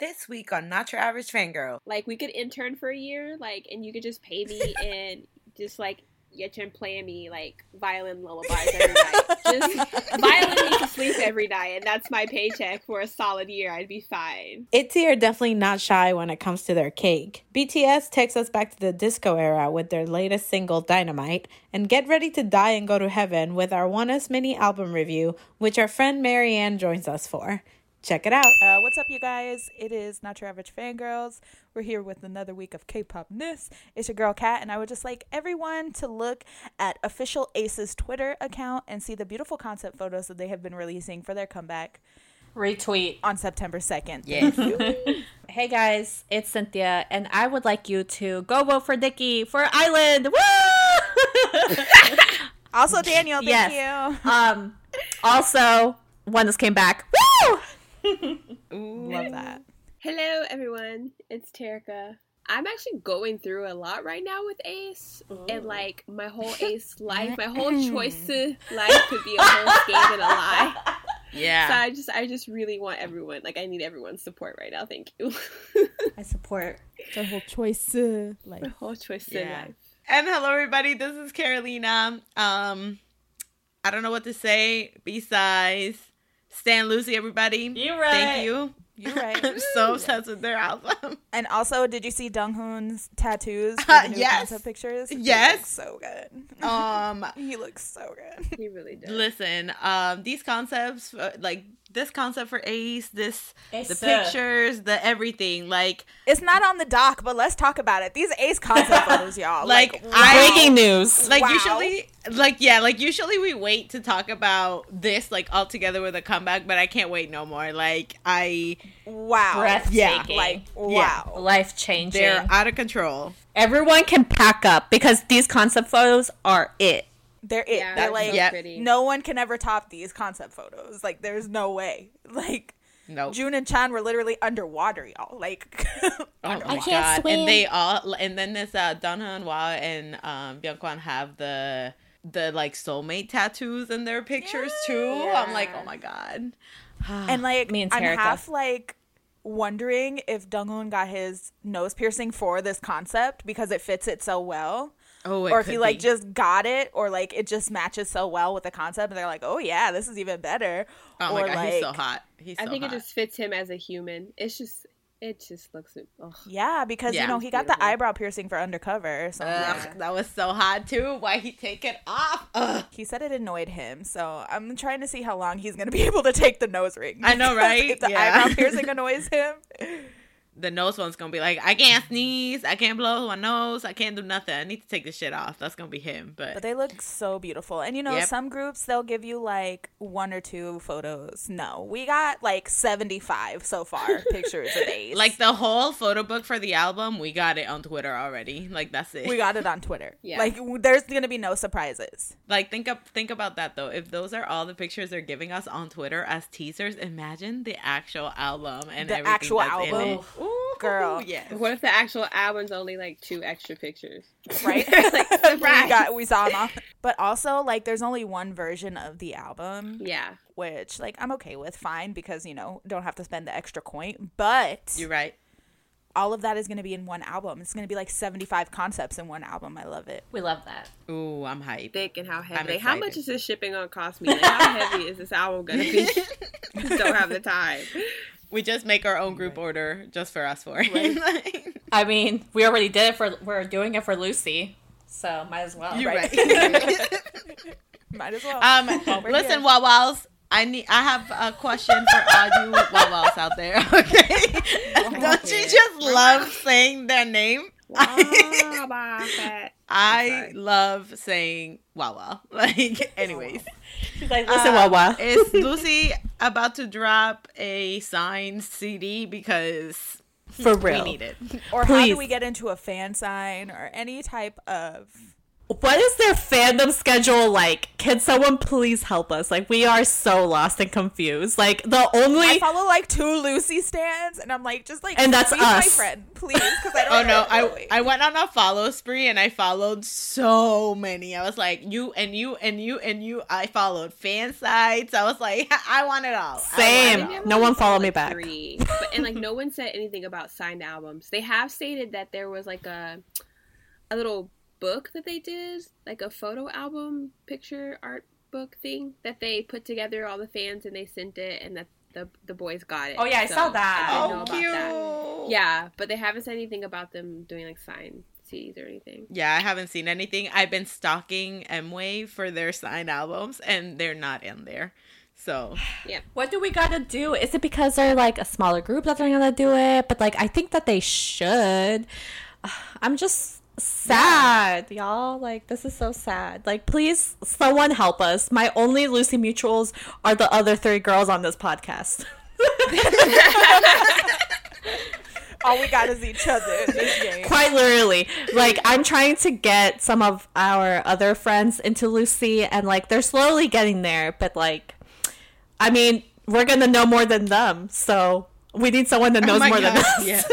This week on Not Your Average Fangirl. Like we could intern for a year, like, and you could just pay me and just like get you playing me like violin lullabies every night. Just violin me to sleep every night, and that's my paycheck for a solid year. I'd be fine. ITZY are definitely not shy when it comes to their cake. BTS takes us back to the disco era with their latest single, Dynamite, and get ready to die and go to heaven with our One Us mini album review, which our friend Marianne joins us for. Check it out. Uh, what's up, you guys? It is Not Your Average Fangirls. We're here with another week of K-pop news. It's your girl Kat, and I would just like everyone to look at official Ace's Twitter account and see the beautiful concept photos that they have been releasing for their comeback Retweet. on September second. Yes. Hey guys, it's Cynthia, and I would like you to go vote for Dicky for Island. Woo! Also, Daniel, thank Yes. you. um, also, one this came back. Woo! Love that. Hello, everyone. It's Terica. I'm actually going through a lot right now with Ace, and like my whole Ace life, my whole choice to life could be a whole game and a lie. Yeah. So I just, I just really want everyone, like, I need everyone's support right now. Thank you. I support. The whole choice, uh, like my whole choice Yeah. life. And hello, everybody. This is Carolina. Um, I don't know what to say besides Stan Lucy, everybody. You're right. Thank you. you're right. I'm so obsessed with their album. And also, did you see Donghoon's tattoos? For Uh, the new yes. concept pictures. He Yes. so good. Um, he looks so good. He really does. listen, um, these concepts, uh, like this concept for Ace, this the pictures, the everything, like It's not on the doc, but let's talk about it. These Ace concept photos, y'all. Like, Like, I- Breaking news. like Wow. usually like yeah like usually we wait to talk about this like all together with a comeback but i can't wait no more like i wow. Breathtaking. Like, Yeah. wow. Life changing. they're out of control Everyone can pack up because these concept photos are it. They're it. Yeah, They're like, so Yep. pretty. no one can ever top these concept photos. Like, there's no way. Like, no June and Chan were literally underwater, y'all. Like, oh my can't god swim. and they all and then this uh Donna and Wa and um Byungkwan have the the like soulmate tattoos in their pictures too i'm like oh my god and like, Me and I'm half like wondering if Donghoon got his nose piercing for this concept because it fits it so well. Oh it or if he could like be. just got it or like it just matches so well with the concept and they're like oh yeah this is even better oh or my god like he's so hot he's so I think hot. it just fits him as a human. It's just, it just looks. Ugh. yeah because Yeah. you know he got the eyebrow piercing for undercover so Ugh, that was so hot too why he take it off Ugh. he said it annoyed him so i'm trying to see how long he's gonna be able to take the nose ring I know, right? if the Yeah. eyebrow piercing annoys him the nose one's gonna be like, I can't sneeze, I can't blow my nose, I can't do nothing. I need to take this shit off. That's gonna be him. But, but they look so beautiful and you know Yep. some groups they'll give you like one or two photos no we got like 75 so far pictures of Ace. like the whole photo book for the album, we got it on Twitter already. Like that's it. we got it on twitter Yeah. like w- there's gonna be no surprises like think up think about that though. If those are all the pictures they're giving us on Twitter as teasers, imagine the actual album and The actual album. It. Ooh, Girl. yes. What if the actual album's only like two extra pictures? right? Like, we got we saw them all. But also, like, there's only one version of the album, Yeah. which like I'm okay with, fine, because you know don't have to spend the extra coin. But You're right. all of that is going to be in one album. It's going to be like 75 concepts in one album. I love it. We love that. Ooh, I'm hyped. Thick and how heavy. How much is this shipping gonna cost me? Like, how heavy is this album gonna be? Don't have the time. We just make our own group order just for us four. Like, I mean, we already did it for. We're doing it for Lucy, so might as well. You're Right. right. Might as well. Um, While we're listen, here. Wawals. I need. I have a question for all you Wawals out there. Okay, don't you just love saying their name? Wow. I love saying Wawa. Like, anyways, She's like, listen, Uh, Wawa. is Lucy about to drop a signed CD because For real we real. need it? or how do we get into a fan sign or any type of what is their fandom schedule like? Can someone please help us? Like we are so lost and confused. Like the only I follow like two Lucy stands, and I'm like, just like, And that's be my us. friend, please, because I don't. Oh no, know. I I went on a follow spree and I followed so many. I was like, you and you and you and you. I followed fan sites. I was like, I want it all. Same. it all. No one followed me like, back. Three. But, and like no one said anything about signed albums. They have stated that there was like a a little book that they did, like a photo album picture art book thing that they put together all the fans and they sent it and that the the boys got it. Oh, yeah, I saw that. I did oh, know Oh, about cute. that. Yeah, but they haven't said anything about them doing like signed CDs or anything. Yeah, I haven't seen anything. I've been stalking Mway for their signed albums, and they're not in there. So yeah, What do we gotta do? Is it because they're like a smaller group that they're gonna do it? But like, I think that they should. I'm just sad, y'all. Like, this is so sad. Like, please, someone help us. My only Lucy mutuals are the other three girls on this podcast. all we got is each other in this game. Quite literally. Like, I'm trying to get some of our other friends into Lucy, and like, they're slowly getting there. But like, I mean, we're gonna know more than them, so we need someone that knows Oh more than God, us. yeah.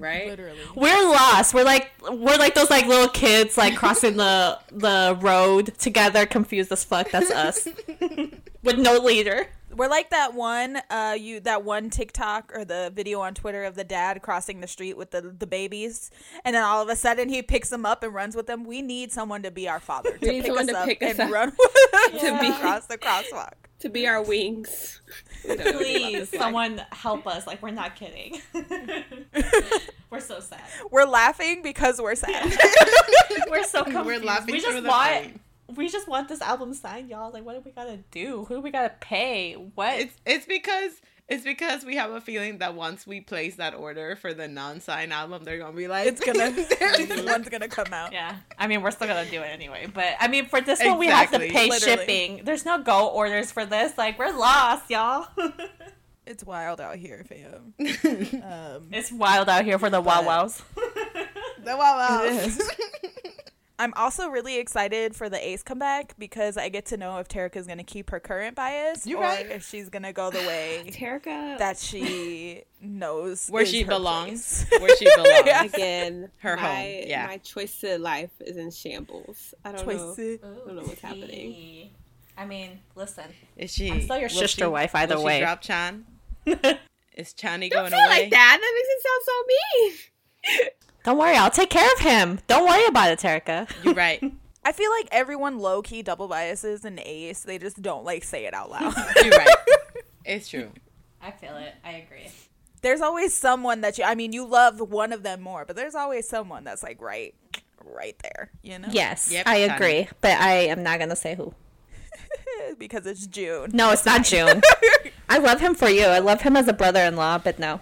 Right? Literally. We're lost. We're like we're like those like little kids like crossing the the road together, confused as fuck. That's us. With no leader. We're like that one, uh, you that one TikTok or the video on Twitter of the dad crossing the street with the the babies, and then all of a sudden he picks them up and runs with them. We need someone to be our father to need pick someone us to up pick us and up. run with To us be- across the crosswalk. To be our wings. We don't know what Please, this is like. someone help us. Like we're not kidding. we're so sad. We're laughing because we're sad. We're so confused. We're laughing we through just the want pain. We just want this album signed, y'all. Like what do we gotta do? Who do we gotta pay? What? It's it's because it's because we have a feeling that once we place that order for the non-signed album, they're gonna be like, it's gonna one's gonna come out. Yeah, I mean we're still gonna do it anyway. But I mean for this one we have to pay Literally. shipping. There's no go orders for this. Like we're lost, y'all. It's wild out here, fam. Um, it's wild out here for the wow wows. the wow wow. It is. I'm also really excited for the Ace comeback because I get to know if Terica's gonna keep her current bias You're or right. if she's gonna go the way Terica that she knows where she belongs. place. Where she belongs. Yeah. again Her my, home, yeah. my choice to life is in shambles i don't know Choices. I don't know what's happening. I mean, listen. Is she? I'm still your sister she- wife either will way. She drop Chan. Is Chani don't going feel away? like that that makes it sound so mean Don't worry, I'll take care of him. Don't worry about it, Terica. You're right. I feel like everyone low key double biases in Ace. They just don't like say it out loud. You're right. It's true. I feel it. I agree. there's always someone that you. I mean, you love one of them more, but there's always someone that's like right, right there. You know? Yes, Yep, I Tanya. agree, but I am not gonna say who. because it's June. No, it's not June. I love him for you. I love him as a brother-in-law, but no.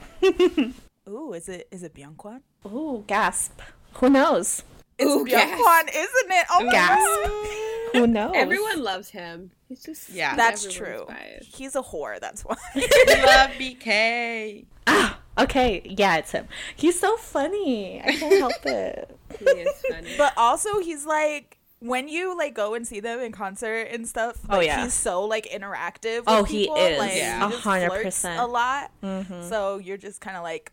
Ooh, is it is it Byungkwan? Ooh, gasp. Who knows? It's Ooh, gasp. Byungkwan, isn't it? Oh my Gasp. God. Who knows? everyone loves him he's just Yeah. That's true. biased. He's a whore. That's why. We love BK. Ah, okay, yeah, it's him. He's so funny. I can't help it. he is funny but also, he's like when you like go and see them in concert and stuff. Oh, yeah. he's so like interactive. With Oh, he people. is. Like, Yeah. he just A hundred percent. A lot. Mhm. So you're just kind of like,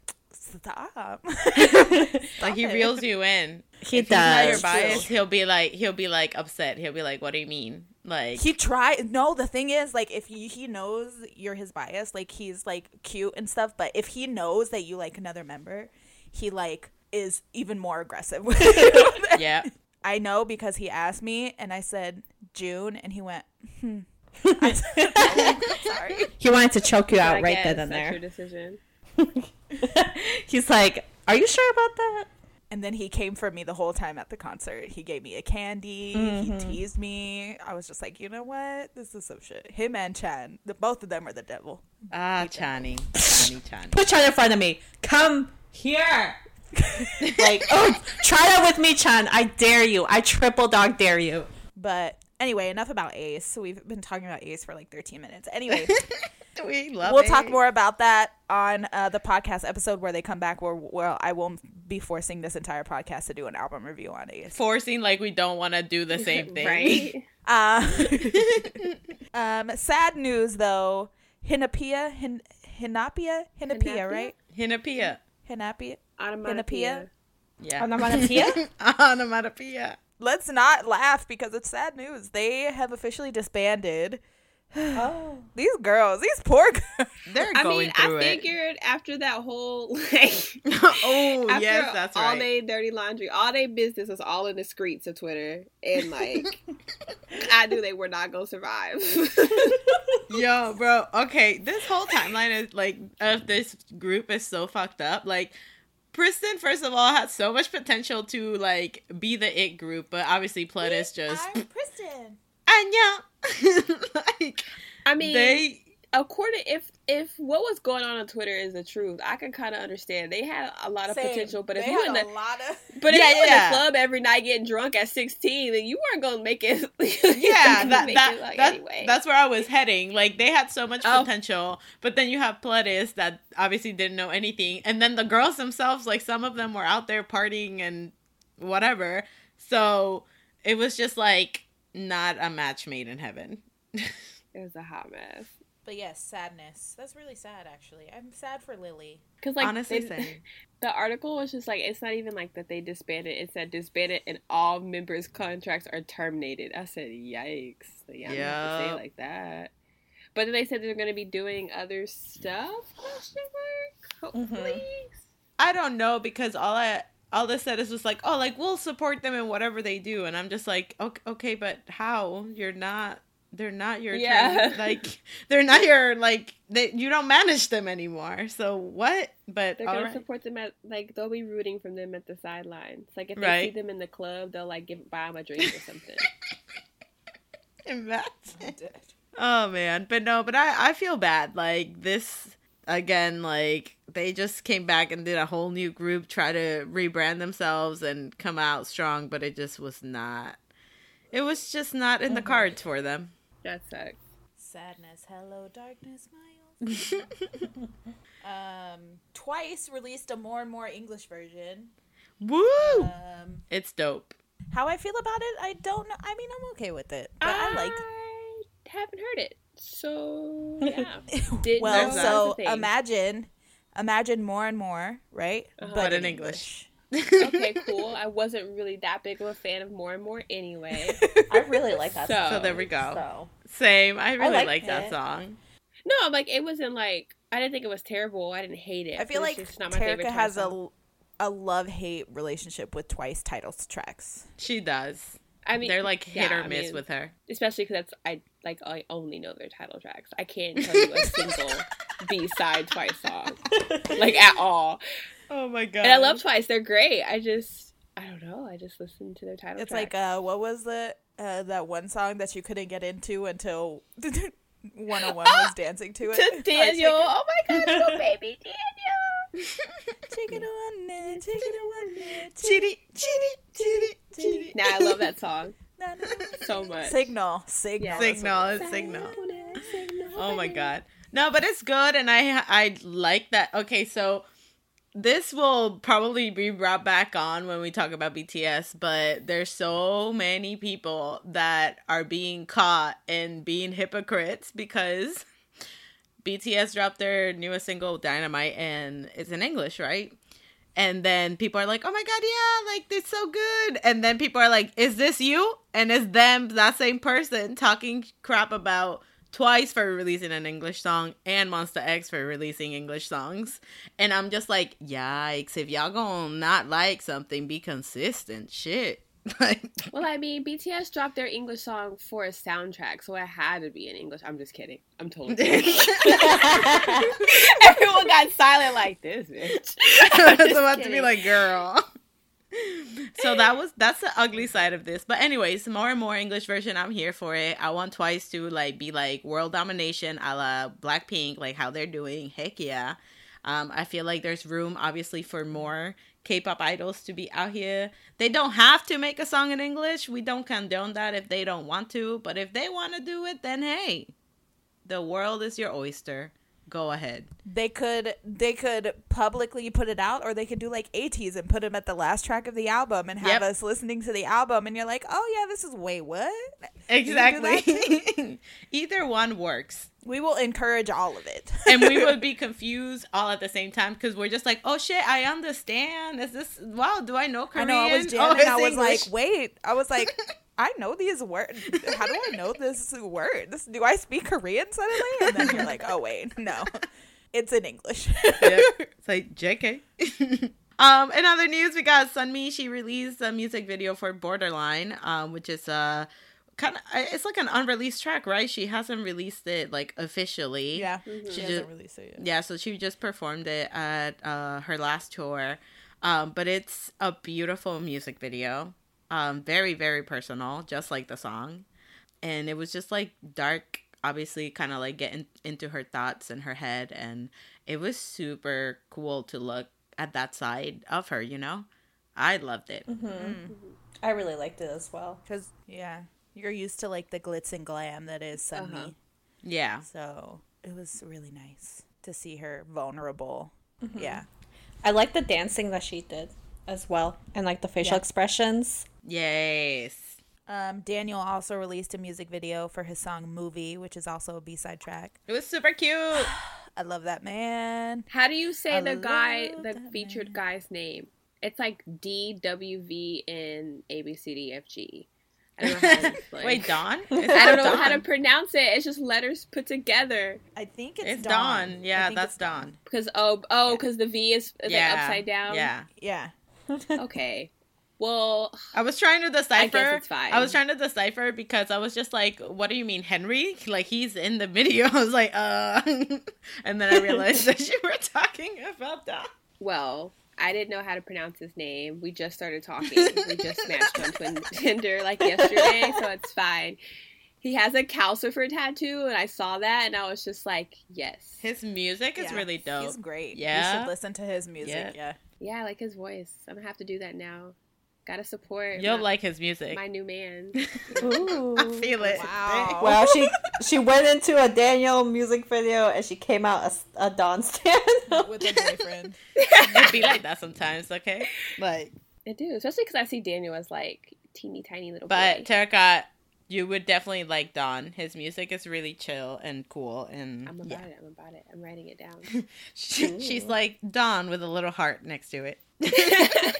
stop. Like he reels you in. He If he's not your bias, he'll be like he'll be like upset. He'll be like, "What do you mean?" Like he try no the thing is like if he, he knows you're his bias like he's like cute and stuff but if he knows that you like another member he like is even more aggressive with you. yeah. i know because he asked me and i said june and he went hmm I said, "Oh, sorry He wanted to choke you out I right guess then and that's there. your decision He's like, "Are you sure about that?" and then he came for me the whole time at the concert he gave me a candy he teased me i was just like you know what this is some shit him and chan the, both of them are the devil Ah, Chani, Chani, Chani. Put Chan in front of me. Come here. like, oh, try that with me, Chan. I dare you. I triple dog dare you. But anyway, enough about Ace. We've been talking about Ace for like 13 minutes. Anyway, we love we'll it. talk more about that on uh, the podcast episode where they come back. Where well, I won't be forcing this entire podcast to do an album review on it. Forcing like we don't want to do the same thing. right? Uh, um, sad news though. Hinapia, Hin- Hinapia, Hinapia, Hinapia? right? Hinapia. Hinapia. Onomatopoeia. Yeah. Onomatopoeia? Onomatopoeia. Let's not laugh because it's sad news. They have officially disbanded. Oh. These girls, these poor girls. They're I going mean, I through it. figured after that whole like oh after yes, that's all right. All day dirty laundry, all day business was all in the streets of Twitter, and like I knew they were not gonna survive. Yo, bro. Okay, this whole timeline is like of this group is so fucked up. Like, Pristin, first of all, had so much potential to like be the it group, but obviously, Plut is just Kristen. Anya. like I mean, they. according if if what was going on on Twitter is the truth, I can kind of understand. They had a lot of potential, but if they you had in a the lot of but if Yeah, you in yeah. the club every night getting drunk at sixteen, then you weren't gonna make it. Yeah, that, make that, it, like, that anyway. that's where I was heading. Like they had so much Oh. potential, but then you have Pledis that obviously didn't know anything, and then the girls themselves, like some of them were out there partying and whatever. So it was just like not a match made in heaven. it was a hot mess. But yes, sadness. That's really sad actually. I'm sad for Lily. Because like Honestly, they- the article was just like it's not even like that they disbanded. It said disbanded and all members' contracts are terminated. I said yikes. Like, yeah, I'm gonna have to say like that. But then they said they're going to be doing other stuff? Question mark. Mm-hmm. Hopefully. I don't know because all I all this said is just like, oh, like we'll support them in whatever they do, and I'm just like, okay, okay but how? You're not. They're not your Yeah. train- like they're not your like they you don't manage them anymore. So what? But They're gonna right. support them at like they'll be rooting from them at the sidelines. Like if they Right. see them in the club, they'll like give buy them a drink or something. And Imagine. Oh man, but no, but I I feel bad. Like this again, like they just came back and did a whole new group, try to rebrand themselves and come out strong, but it just was not. It was just not in the cards for them. that sucks. Sadness. Hello, darkness, my old. um, twice released a more and more English version. Woo! Um, It's dope. how I feel about it, I don't know. I mean, I'm okay with it, but I like. Haven't heard it. So yeah. Well, know that was so imagine, imagine more and more, right? Uh-huh. But in English. okay, cool. I wasn't really that big of a fan of More and More anyway. I really like that. So- song, So there we go. So. Same. I really liked like that song. No, like it wasn't like I didn't think it was terrible. I didn't hate it. I feel like just not my Terica has a song. a love hate relationship with Twice titles tracks. She does. I mean, They're like hit yeah, or I miss mean, with her. especially because that's I like I only know their title tracks. I can't tell you a single B side Twice song like at all. Oh my god. And I love Twice; they're great. I just I don't know. I just listen to their title. It's tracks. like uh, what was the uh, that one song that you couldn't get into until 101 was dancing to it? to Daniel. Oh my gosh, little baby Daniel. Chicken one minute, chicken one minute, Chitty, chitty, chitty, chitty. Now I love that song. so much. Signal, signal. Yeah. Signal, it's signal. Oh my god. No, but it's good and I I like that. Okay, so this will probably be brought back on when we talk about BTS, but there's so many people that are being caught and being hypocrites because BTS dropped their newest single Dynamite and it's in English, right? And then people are like, "Oh my god, yeah, like it's so good." And then people are like, "Is this you?" And it's them, that same person, talking crap about Twice for releasing an English song and Monsta X for releasing English songs. And I'm just like, "Yikes! If y'all gonna not like something, be consistent." Shit. Like, Well, I mean, BTS dropped their English song for a soundtrack, so it had to be in English. I'm just kidding. I'm totally kidding. Everyone got silent like this, bitch. I was Just about to be like, girl. so that was that's the ugly side of this. But anyways, more and more English version. I'm here for it. I want Twice to like be like world domination, a la Blackpink, like how they're doing. Heck yeah. Um, I feel like there's room, obviously, for more K-pop idols to be out here. They don't have to make a song in English. We don't condone that if they don't want to. But if they want to do it, then hey, The world is your oyster. Go ahead. They could they could publicly put it out, or they could do like ATEEZ and put them at the last track of the album and have Yep. us listening to the album, and you're like, oh yeah, this is way what? You can do that Exactly. Either one works. We will encourage all of it. and we would be confused all at the same time because we're just like, oh shit, I understand. Is this wow? Do I know I Korean? know I was Oh, jamming. it's I was English. like, wait. I was like, I know these words. How do I know this word? Do I speak Korean suddenly? And then you're like, oh wait, no, it's in English. Yep. It's like JK. um, in other news, we got Sunmi. She released a music video for Borderline, um, which is uh kind of it's like an unreleased track, right? She hasn't released it like officially. yeah, She she just- hasn't released it yet. Yeah, so she just performed it at uh, her last tour. Um, but it's a beautiful music video. Um, very, very personal, just like the song. And it was just like dark, obviously, kind of like getting into her thoughts and her head. And it was super cool to look at that side of her, you know? I loved it. I really liked it as well. Because yeah, you're used to like the glitz and glam that is Sunny. Uh-huh. Yeah. So it was really nice to see her vulnerable. Mm-hmm. Yeah. I like the dancing that she did as well, and like the facial Yeah. expressions. Yes. Um, Daniel also released a music video for his song "Movie," which is also a B-side track. It was super cute. I love that man. How do you say I the guy, the that featured guy's name? It's like D W V N A B C D F G. I don't know how to explain. Wait, Dawn? I don't know how to pronounce it. It's just letters put together. I think it's, It's Dawn. Dawn. I Yeah, that's it's Dawn. Because oh oh, because the V is, is yeah. like upside down. Yeah. Yeah. Okay. Well, I was trying to decipher. it's fine. I was trying to decipher because I was just like, "What do you mean, Henry? Like he's in the video." I was like, "Uh," and then I realized that you were talking about that. well, I didn't know how to pronounce his name. We just started talking. we just matched on Twin Tinder like yesterday, so it's fine. He has a calcifer tattoo, and I saw that, and I was just like, yes. His music is Yeah. really dope. He's great. Yeah, you should listen to his music. Yeah. Yeah. Yeah, I like his voice. I'm gonna have to do that now. Gotta support. You'll my, like his music. my new man. Ooh. I feel it. Wow. Well, she she went into a Daniel music video and she came out as a Dawn stand. With a boyfriend. It be like that sometimes, okay? Like, I do, especially because I see Daniel as like teeny tiny little but boy. Terracotta, you would definitely like Dawn. His music is really chill and cool, and I'm about yeah. it. I'm about it. I'm writing it down. She, she's like Dawn with a little heart next to it.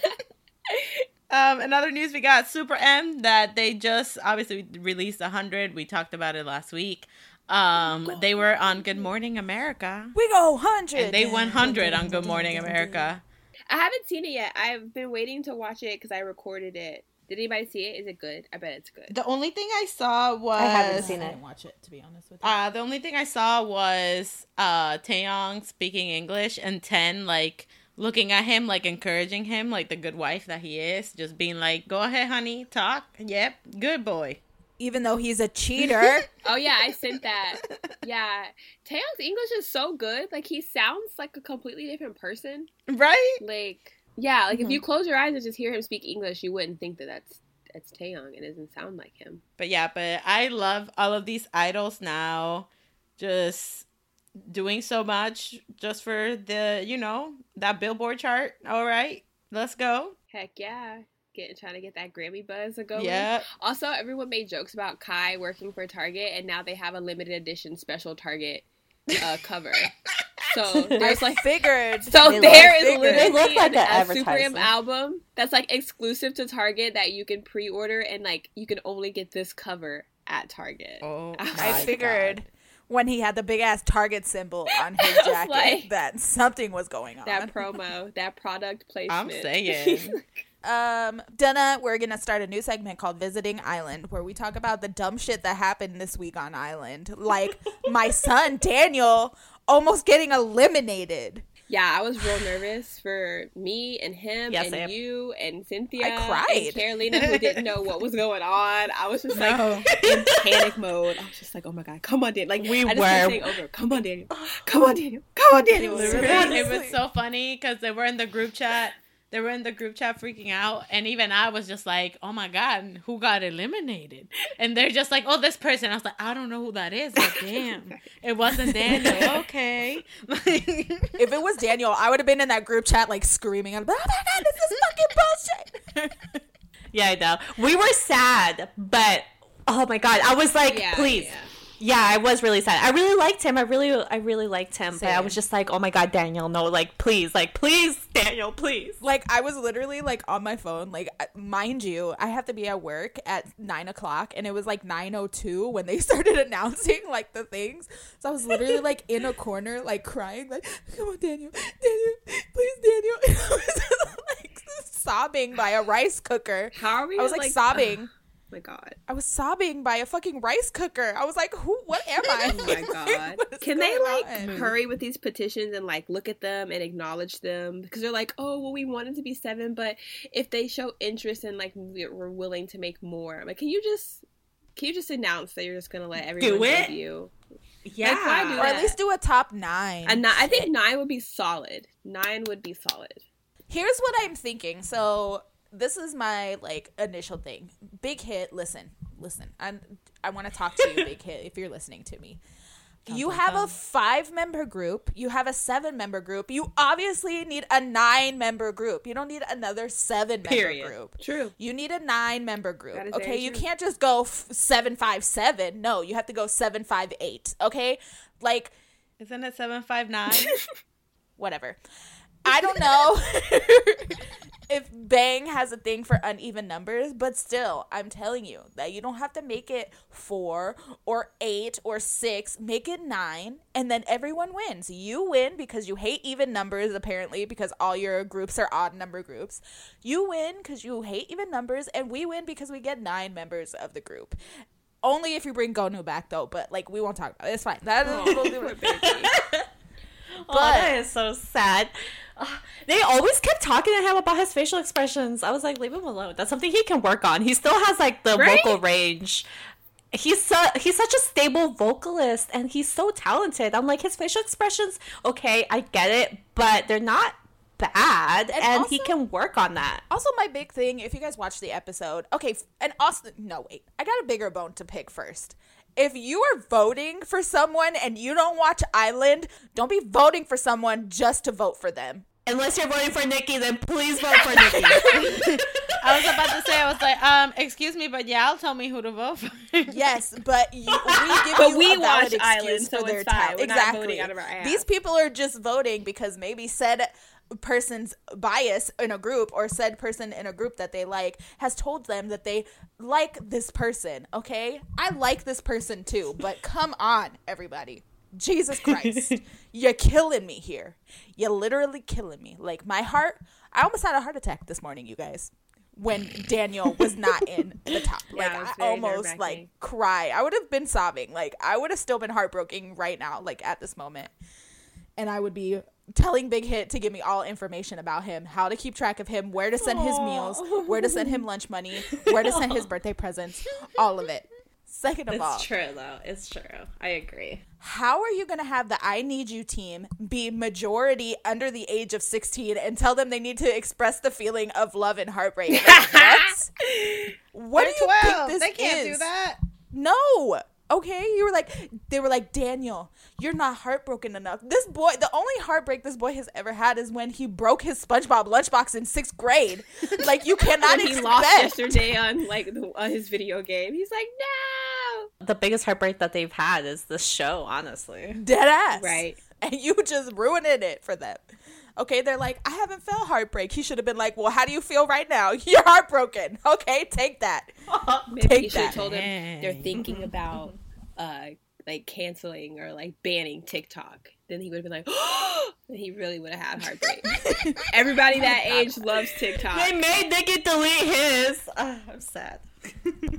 um, another news we got Super M that they just obviously released hundred. We talked about it last week. Um, they were on Good Morning America, We go hundred. and they went hundred on Good Morning America. I haven't seen it yet. I've been waiting to watch it because I recorded it. Did anybody see it? Is it good? I bet it's good. The only thing I saw was I haven't seen it. I didn't watch it to be honest with you. Uh, the only thing I saw was uh Taeyong speaking English and Ten like looking at him, like encouraging him, like the good wife that he is, just being like, "Go ahead, honey, talk. Yep, good boy." Even though he's a cheater. Oh yeah, I sent that. Yeah, Taeyong's English is so good. Like he sounds like a completely different person. Right? Like yeah, like if mm-hmm. you close your eyes and just hear him speak English, you wouldn't think that that's that's Taeyong. It doesn't sound like him. But yeah, but I love all of these idols now, just doing so much just for the you know that Billboard chart. All right, let's go. Heck yeah. Getting trying to get that Grammy buzz going. Yeah. Also, everyone made jokes about Kai working for Target, and now they have a limited edition special Target uh, cover. So there's like, figured. so They there figured. literally like an, an a Super M album that's like exclusive to Target that you can pre-order, and like you can only get this cover at Target. Oh, I I figured God. when he had the big ass Target symbol on his jacket like- that something was going on. That promo, that product placement. I'm saying. Um, Donna, we're gonna start a new segment called Visiting Island, where we talk about the dumb shit that happened this week on Island. Like my son Daniel almost getting eliminated. Yeah, I was real nervous for me and him Yes, and you and Cynthia. I cried. And Carolina, who didn't know what was going on. I was just like No. in panic mode. I was just like, oh my god, come on, Daniel. Like We I just were- kept over, come on, Daniel, come on, Daniel, come on, Daniel. Literally, it was so funny because they were in the group chat. They were in the group chat freaking out, and even I was just like, "Oh my god, who got eliminated?" And they're just like, "Oh, this person." I was like, "I don't know who that is, but damn, it wasn't Daniel." okay. if it was Daniel, I would have been in that group chat like screaming, "Oh my god, this is fucking bullshit!" yeah, I know. We were sad, but oh my god, I was like, Yeah, please. yeah. Yeah, I was really sad. I really liked him. I really, I really liked him. But I was just like, oh my god, Daniel, no, like, please, like, please, Daniel, please. like I was literally like on my phone, like uh, mind you, I have to be at work at nine o'clock, and it was like nine o two when they started announcing like the things. So I was literally like in a corner, like crying, like come on, Daniel, Daniel, please, Daniel. And I was like sobbing by a rice cooker. How are we? I was like, sobbing. Oh my god. I was sobbing by a fucking rice cooker. I was like, who? What am oh I? Oh my god. Can they like on? hurry with these petitions and like look at them and acknowledge them because they're like, oh well, we wanted to be seven, but if they show interest and like we- we're willing to make more, like, can you just can you just announce that you're just gonna let everyone it? give you? Yeah. do Or at least do a top nine. And ni- I think nine would be solid. Nine would be solid. Here's what I'm thinking. So this is my like initial thing. Big hit. Listen, listen. I'm, I want to talk to you, Big Hit, if you're listening to me. You have a five member group. You have a seven member group. You obviously need a nine member group. You don't need another seven member group. True. You need a nine member group. Okay, you true. can't just go f- seven five seven. No, you have to go seven five eight. Okay, like Isn't it seven five nine? whatever. I don't know if Bang has a thing for uneven numbers, but still, I'm telling you that you don't have to make it four or eight or six. Make it nine, and then everyone wins. You win because you hate even numbers, apparently, because all your groups are odd number groups. You win because you hate even numbers, and we win because we get nine members of the group. Only if you bring Gonu back, though. But like, we won't talk about it. It's fine. That is. Oh. baby. Oh, that is so sad. Ugh, they always kept talking to him about his facial expressions. I was like, leave him alone. That's something he can work on. He still has like the Right? vocal range. He's su- he's such a stable vocalist and he's so talented. I'm like his facial expressions, okay, I get it, but they're not bad and, And he can work on that. Also, my big thing, if you guys watch the episode, okay, and also, no, wait, I got a bigger bone to pick first. If you are voting for someone and you don't watch Island, don't be voting for someone just to vote for them. Unless you're voting for Nikki, then please vote for Nikki. I was about to say, I was like, um, excuse me, but y'all tell me who to vote for. Yes, but you, we give But you we a valid watch excuse Island, for so their it's time. We're not exactly. voting out of our ass. These people are just voting because maybe said person's bias in a group or said person in a group that they like has told them that they like this person. Okay, I like this person too, but come on, everybody. Jesus Christ. You're killing me here. You're literally killing me. Like my heart, I almost had a heart attack this morning, you guys. When Daniel was not in the top. Yeah, Like it I almost like cry. I would have been sobbing. Like I would have still been heartbroken right now, like at this moment. And I would be telling Big Hit to give me all information about him, how to keep track of him, where to send his meals, where to send him lunch money, where to send his birthday presents, all of it. Second of all, it's true though. It's true. I agree. how are you going to have the I Need You team be majority under the age of 16 and tell them they need to express the feeling of love and heartbreak? Like, what? What do you think this they can't is? do that. No. Okay, you were like they were like Daniel, you're not heartbroken enough. This boy, the only heartbreak this boy has ever had is when he broke his SpongeBob lunchbox in sixth grade. Like you cannot When he expect. lost yesterday on like the, uh, his video game. He's like, no. The biggest heartbreak that they've had is the show, honestly. Dead ass. Right. And you just ruining it for them. Okay, they're like, I haven't felt heartbreak. He should have been like, Well, how do you feel right now? You're heartbroken. Okay, take that. Maybe Take you should have told him they're thinking about uh like canceling or like banning TikTok. Then he would have been like, oh, he really would have had heartbreak. Everybody that age loves TikTok. They made Nikki delete his. Ah, I'm sad.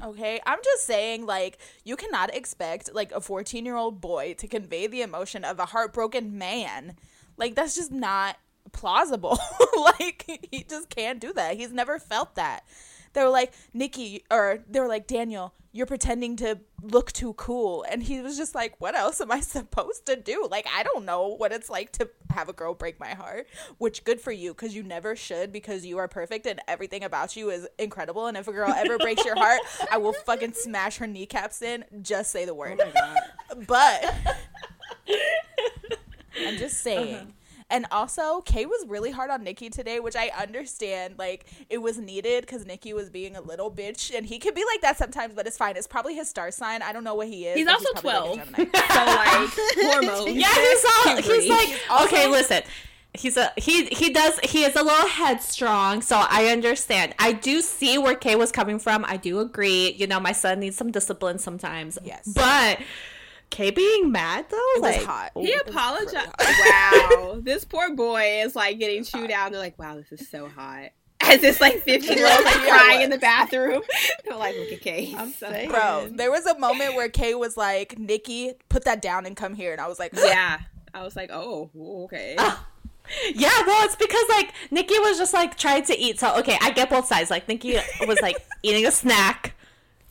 Okay, I'm just saying, like, you cannot expect like a 14 year old boy to convey the emotion of a heartbroken man. Like, that's just not plausible. like, he just can't do that. He's never felt that. they were like Nikki or they were like Daniel, you're pretending to look too cool, and he was just like, what else am I supposed to do? Like I don't know what it's like to have a girl break my heart. Which good for you because you never should because you are perfect and everything about you is incredible. And if a girl ever breaks your heart, I will fucking smash her kneecaps in. Just say the word. Oh but I'm just saying. Uh-huh. And also, Kay was really hard on Nikki today, which I understand. Like, it was needed because Nikki was being a little bitch. And he could be like that sometimes, but it's fine. It's probably his star sign. I don't know what he is. He's also like a 12. Gemini. So like hormones. Yeah, he's all he's like okay, listen. He's a he he does he is a little headstrong, so I understand. I do see where Kay was coming from. I do agree. You know, my son needs some discipline sometimes. Yes. But Kay being mad though, It was like hot. He It apologized. really wow, this poor boy is like getting chewed out. And they're like, "Wow, this is so hot." As this like fifteen year old like crying in the bathroom. They're like, "Look at Kay." I'm So- saying. Bro, there was a moment where Kay was like, Nikki, put that down and come here. And I was like, Yeah, I was like, "Oh, okay." Yeah, well, it's because like Nikki was just like trying to eat. So okay, I get both sides. Like Nikki was like eating a snack,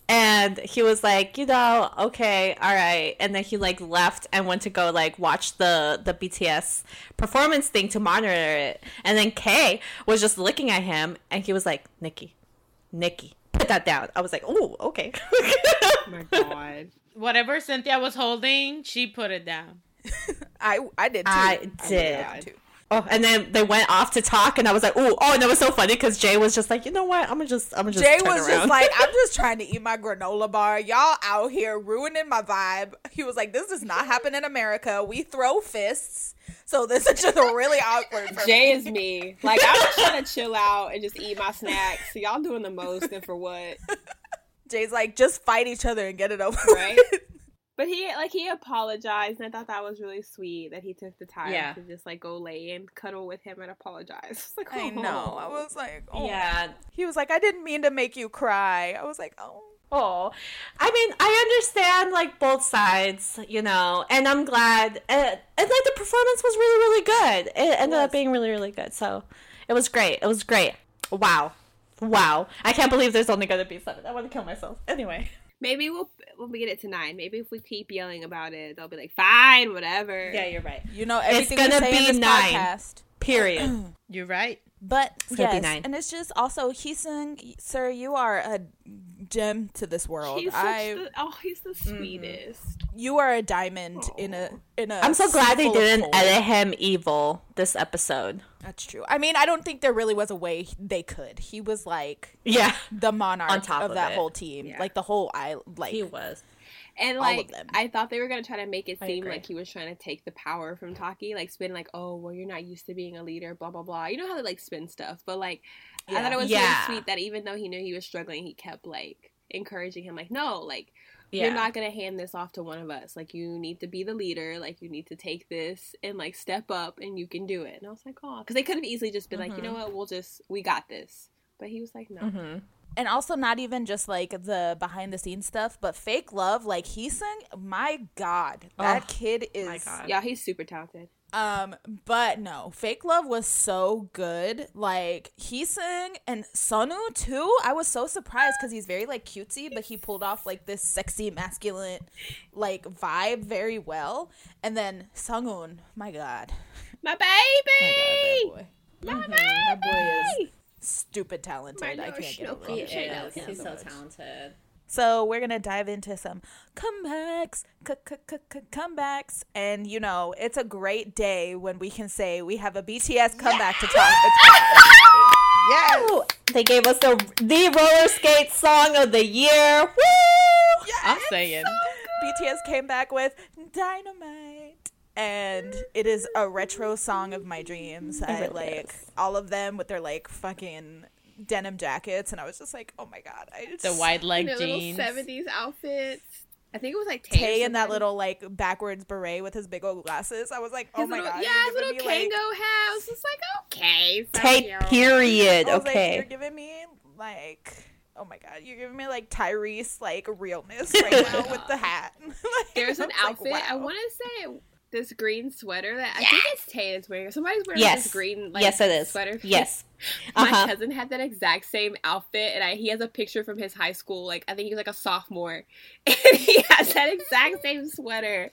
and he was like, you know, okay, all right, and then he like left and went to go like watch the the BTS performance thing to monitor it, and then Kay was just looking at him, and he was like, Nikki, Nikki, put that down. I was like, oh, okay. oh my god. Whatever Cynthia was holding, she put it down. I, I did too. I did. done too. Oh, and then they went off to talk, and I was like, "Oh, oh!" And it was so funny because Jay was just like, "You know what? I'm gonna just, I'm gonna just." Jay turn was around. just like, I'm just trying to eat my granola bar. Y'all out here ruining my vibe. He was like, this does not happen in America. We throw fists. So this is just really awkward for Jay me. is me. Like I'm just trying to chill out and just eat my snacks. So y'all doing the most and for what? Jay's like, just fight each other and get it over Right? But he like he apologized, and I thought that was really sweet that he took the time Yeah. to just like go lay and cuddle with him and apologize. Like, I know. I "Oh." was like, oh. yeah. He was like, I didn't mean to make you cry. I was like, oh. Oh, I mean, I understand like both sides, you know, and I'm glad. Uh, and like the performance was really, really good. It ended was. up being really, really good. So it was great. It was great. Wow, wow! I can't believe there's only gonna be seven. I want to kill myself. Anyway. Maybe we'll when we get it to nine. Maybe if we keep yelling about it, they'll be like, "Fine, whatever." Yeah, you're right. You know, It's gonna we say be in this nine. podcast. Period. You're right. But gonna be yes, nine. and it's just also Heeseung, sir, you are a gem to this world. He's I, the, oh, he's the mm-hmm. sweetest. you are a diamond in a oh. in a. I'm so glad they didn't coal. edit him evil this episode. That's true. I mean, I don't think there really was a way they could. He was like Yeah, the monarch On top of, of that it. whole team, Yeah. like the whole island. Like he was. And like. I thought they were gonna try to make it I seem agree. like he was trying to take the power from Taki, like spin like, "Oh, well, you're not used to being a leader," blah blah blah. You know how they like spin stuff, but like, I thought it was Yeah. really sweet that even though he knew he was struggling, he kept like encouraging him, like, "No, like." Yeah. You're not gonna hand this off to one of us. Like you need to be the leader. Like you need to take this and like step up, and you can do it. And I was like, oh, because they could have easily just been like, you know what, we'll just we got this. But he was like, no. Mm-hmm. And also not even just like the behind the scenes stuff, but fake love. Like he sang my god, that Oh, kid is. my God. Yeah, he's super talented. Um, but no, fake love was so good. Like he sang and Sunoo too. I was so surprised because he's very like cutesy, but he pulled off like this sexy masculine like vibe very well. And then Sunghoon, my god, My baby, my baby, god, that boy, my that boy baby. is stupid talented. My I little can't get over it. Cone. Check out. He's so talented. So we're gonna dive into some comebacks, comebacks, and you know it's a great day when we can say we have a BTS comeback to talk about. Yes. Ooh, They gave us the the roller skate song of the year. Woo! I'm saying. BTS came back with Dynamite. And it is a retro song of my dreams. I really like is. all of them with their like fucking denim jackets, and I was just like, "Oh my god!" I just, The wide leg little jeans. seventies outfits. I think it was like Tay, Tay in that little like backwards beret with his big old glasses. I was like, "Oh His my little, god!" yeah, his little giving me, Kangol like- house. It's like okay, so Take cute. period. I was like, Okay. you're giving me like, oh my god, you're giving me like Tyrese like realness right now with the hat. Like, There's an was like, outfit. I want to say this green sweater that I think it's Tay that's wearing. Somebody's wearing Yes. this green like yes, it is. sweater. Yes. My Uh-huh. cousin had that exact same outfit, and I, he has a picture from his high school. Like I think he was like a sophomore, and he has that exact same sweater.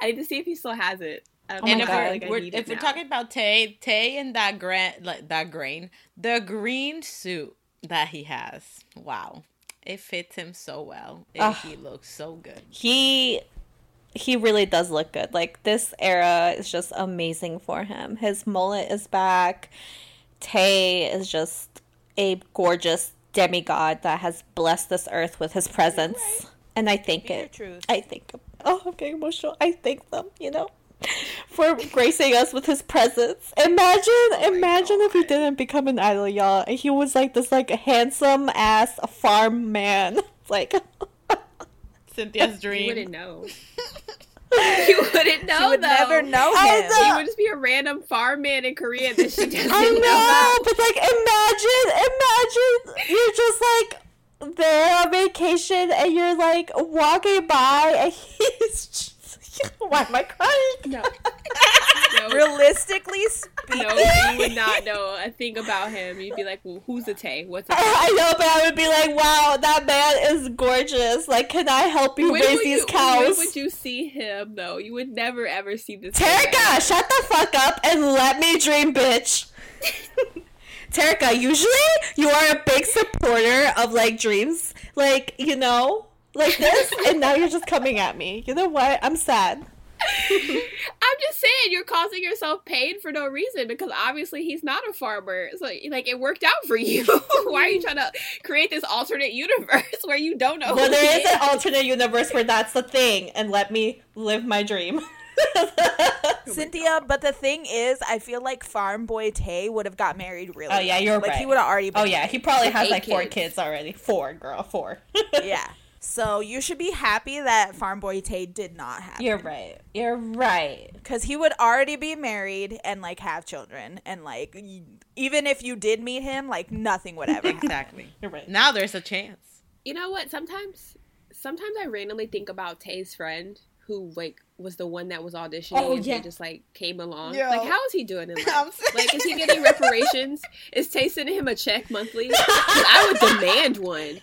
I need to see if he still has it. Don't Oh my and if, God. we're, like we're- if we're now. talking about Tay, Tay and that grain, like that grain, the green suit that he has, wow, it fits him so well. and he looks so good. he he really does look good. Like this era is just amazing for him. His mullet is back. Tay is just a gorgeous demigod that has blessed this earth with his presence. And I thank your it. I thank him. Oh, I'm getting emotional. I thank them, you know, for gracing us with his presence. Imagine, imagine if he didn't become an idol, y'all. and He was like this, like handsome ass farm man. Like, Cynthia's dream. You wouldn't know. you wouldn't know. She would though. never know him. know. He would just be a random farm man in Korea that she doesn't I know. know, but like, imagine, imagine you're just like there on vacation and you're like walking by and he's just. Why am I crying? No. No, Realistically speaking, no, you would not know a thing about him. You'd be like, well, who's a Tay? What's a Tay? I know, but I would be like, wow, that man is gorgeous. Like, can I help you When raise these you, cows? When would you see him though? You would never ever see this. Terika, shut the fuck up and let me dream, bitch. Terika, usually you are a big supporter of like dreams, like you know, like this, and now you're just coming at me. You know what? I'm sad. I'm just saying you're causing yourself pain for no reason because obviously he's not a farmer. So like it worked out for you. Why are you trying to create this alternate universe where you don't know? Well, who there is an alternate universe where that's the thing, and let me live my dream. Cynthia. But the thing is, I feel like Farm Boy Tae would have got married really. Oh, yeah, you're like he would have already. Oh, been oh yeah, he probably has Eight like four kids. kids already. Four, girl, four. yeah. So you should be happy that Farm Boy Tae did not have. You're right. You're right. because he would already be married and like have children and like y- even if you did meet him like nothing would ever happen. Exactly. You're right. Now there's a chance. You know what? Sometimes, sometimes I randomly think about Tae's friend who like was the one that was auditioning Oh, and yeah. he just like came along. Yo. Like, how is he doing in life? Like, is he getting reparations? is Tae sending him a check monthly? I would demand one.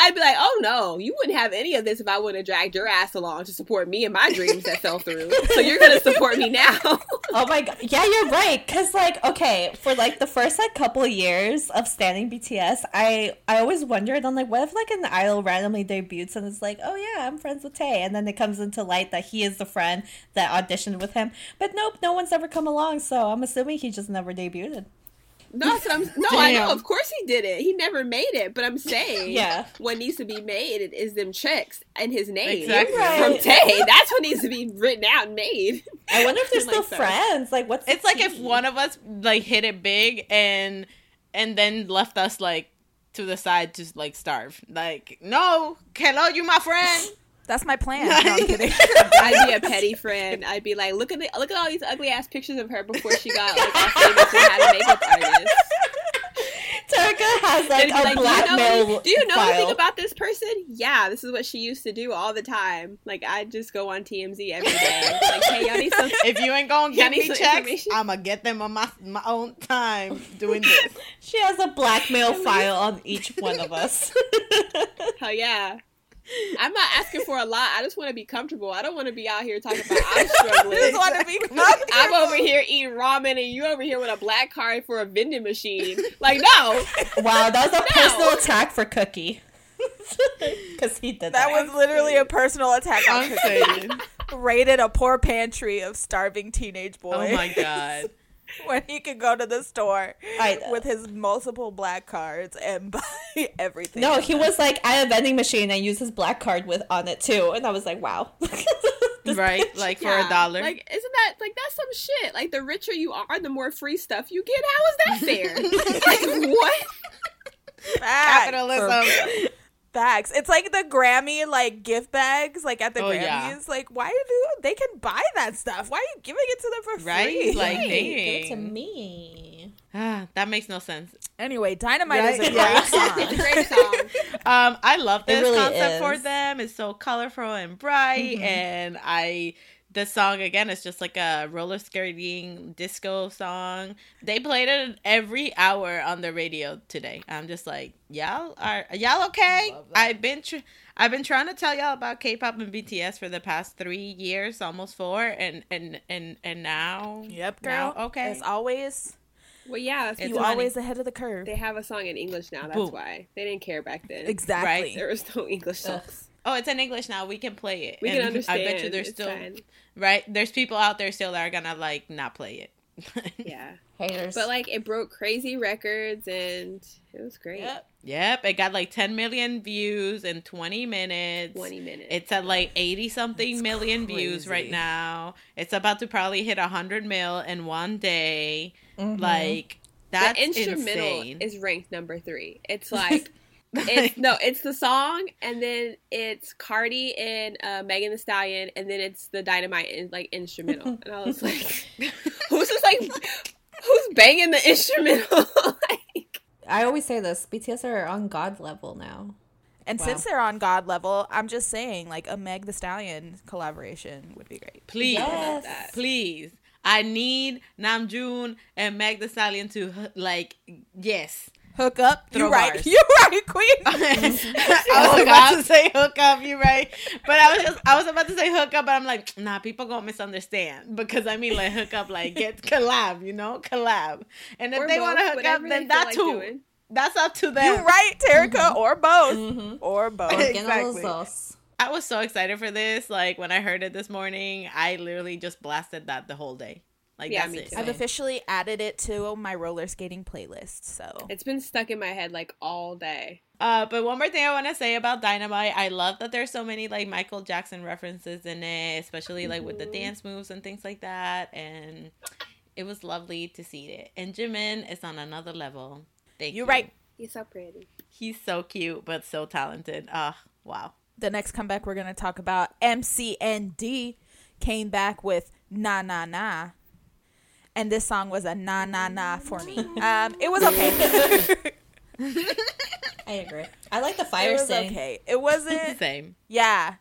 I'd be like, oh no, you wouldn't have any of this if I wouldn't have dragged your ass along to support me and my dreams that fell through. So you're gonna support me now. Oh my god. Yeah, you're right. Cause like, okay, for like the first like couple years of standing BTS, I I always wondered, I'm like, what if like an idol randomly debuts and it's like, oh yeah, I'm friends with Tae, and then it comes into light that he is the friend that auditioned with him. But nope, no one's ever come along, so I'm assuming he just never debuted. No, that's what I'm, no, I know. Of course he did it. He never made it, but I'm saying, Yeah. what needs to be made is them checks and his name Exactly. from Tae. That's what needs to be written out and made. I wonder if they're still so. friends. Like, what's It's like if one of us like hit it big and and then left us like to the side to like starve. Like, no, hello, you my friend. That's my plan. No, I'm kidding. I'd be a petty friend. I'd be like, look at the, look at all these ugly ass pictures of her before she got like all famous and had a makeup artist. Terika has like a like, blackmail. do you know, do you know file. anything about this person? Yeah, this is what she used to do all the time. Like I'd just go on TMZ every day. Like, hey, y'all need some. If you ain't gonna Yeah, I give me some checks. I'ma get them on my my own time doing this. She has a blackmail file on each one of us. Hell yeah. I'm not asking for a lot. I just want to be comfortable. I don't want to be out here talking about I'm struggling. I just want to be I'm over here eating ramen and you over here with a black card for a vending machine. Like, no. wow, that was a No. personal attack for Cookie. Because he did that. That was literally a personal attack on I'm Cookie. Raided a poor pantry of starving teenage boys. Oh my god. when he could go to the store I with his multiple black cards and buy everything. No, he was like at a vending machine and use his black card with on it too, and I was like, wow. Right? bitch. Like for Yeah. a dollar. Like, isn't that, like, that's some shit. Like, the richer you are, the more free stuff you get. How is that fair? like, what? Facts. Capitalism. Facts. It's like the Grammy like gift bags, like at the Oh, Grammys. yeah. Like, why do they can buy that stuff? Why are you giving it to them for Right? free? Like, Hey, give it to me. Ah, that makes no sense. anyway, Dynamite is a Right? great Yeah. It's a song. great song. Um, I love this really concept for them. It's so colorful and bright, Mhm. and I the song again is just like a roller skating disco song. They played it every hour on the radio today. I'm just like, y'all are y'all okay? I've been tr- I've been trying to tell y'all about K-pop and BTS for the past three years, almost four, and and and and now, Yep, now, girl. okay, As always, Well, yeah, It's you people, always ahead of the curve. they have a song in English now. That's Boom. why they didn't care back then. Exactly. There was no English songs. oh, it's in English now. We can play it. We And can understand. I bet you there's It's still fine. Right. There's people out there still that are gonna like not play it. Yeah, Haters. but like it broke crazy records and it was great. Yep. Yep, it got like 10 million views in 20 minutes. Twenty minutes. It's at like 80 something That's million views right now. It's about to probably hit 100 mil in one day. Mhm. Like, that's the instrumental insane. is ranked number three. It's like it's no, it's the song, and then it's Cardi and uh, Megan Thee Stallion, and then it's the Dynamite and like instrumental. And I was like, who's just like, who's banging the instrumental? like, I always say this: BTS are on God level now. And Wow. since they're on God level, I'm just saying, like a Meg Thee Stallion collaboration would be great. please, Yes. please. I need Namjoon and Meg Thee Stallion to, like, yes. Hook up. Throw You're right. bars. You're right, Queen. I was about to say hook up, You're right. But I was just I was about to say hook up, but I'm like, nah, people gonna misunderstand. Because I mean like hook up like get collab, you know? Collab. And if or they wanna hook up, then they feel that like too. doing. That's up to them. You're right, Terica, or both. Mm-hmm. Or both. Exactly. Exactly. I was so excited for this. Like when I heard it this morning, I literally just blasted that the whole day. Like Yeah, that's me too. I've officially added it to my roller skating playlist. So It's been stuck in my head like all day. Uh, but one more thing I want to say about Dynamite, I love that there's so many like Michael Jackson references in it, especially like with the Mhm. dance moves and things like that. And it was lovely to see it. And Jimin is on another level. Thank you're you. right. He's so pretty. He's so cute, but so talented. Ah, wow. The next comeback we're gonna talk about MCND came back with Na Na Na. And this song was a na na na for me. Um, it was okay. I agree. I like the it fire was sing. okay. It wasn't. The same. Yeah,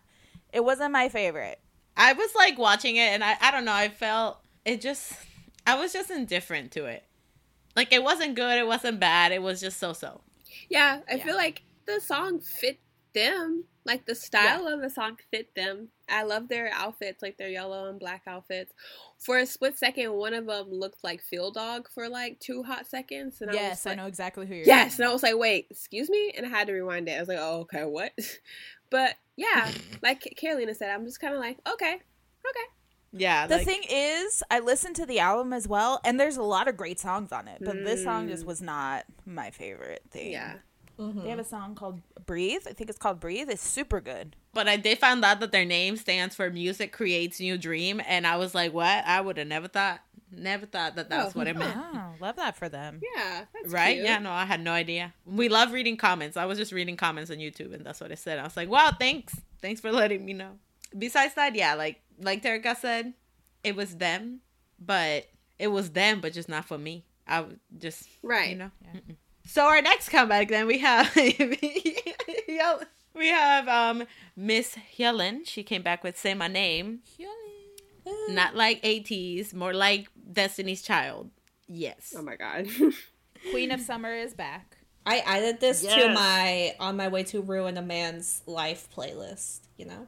it wasn't my favorite. I was like watching it, and I I don't know. I felt it just. I was just indifferent to it. Like it wasn't good. It wasn't bad. It was just so so. Yeah, I Yeah. feel like the song fit them. Like the style of the song fit them. I love their outfits, like their yellow and black outfits. For a split second, one of them looked like Field Dog for like two hot seconds, and I yes, was like, I know exactly who you're. Yes, talking and I was like, wait, excuse me, and I had to rewind it. I was like, oh, okay, what? but yeah, like Carolina said, I'm just kind of like, okay, okay. Yeah. The like, thing is, I listened to the album as well, and there's a lot of great songs on it. But this song just Mm. was not my favorite thing. Yeah, Mhm. They have a song called Breathe. I think it's called Breathe. It's super good. But I did find out that their name stands for Music Creates New Dream, and I was like, "What? I would have never thought, never thought that that's Oh, what it meant." Oh, love that for them. yeah, that's right? cute. Yeah, no, I had no idea. We love reading comments. I was just reading comments on YouTube, and that's what it said. I was like, "Wow, thanks, thanks for letting me know." Besides that, yeah, like like Terika said, it was them, but it was them, but just not for me. I would just Right. you know. Yeah. So our next comeback, then we have Yel- we have um Miss Hyolyn. She came back with "Say My Name." Not like ATEEZ, more like Destiny's Child. Yes. Oh my god. Queen of Summer is back. I added this to my on my way to ruin a man's life playlist. You know.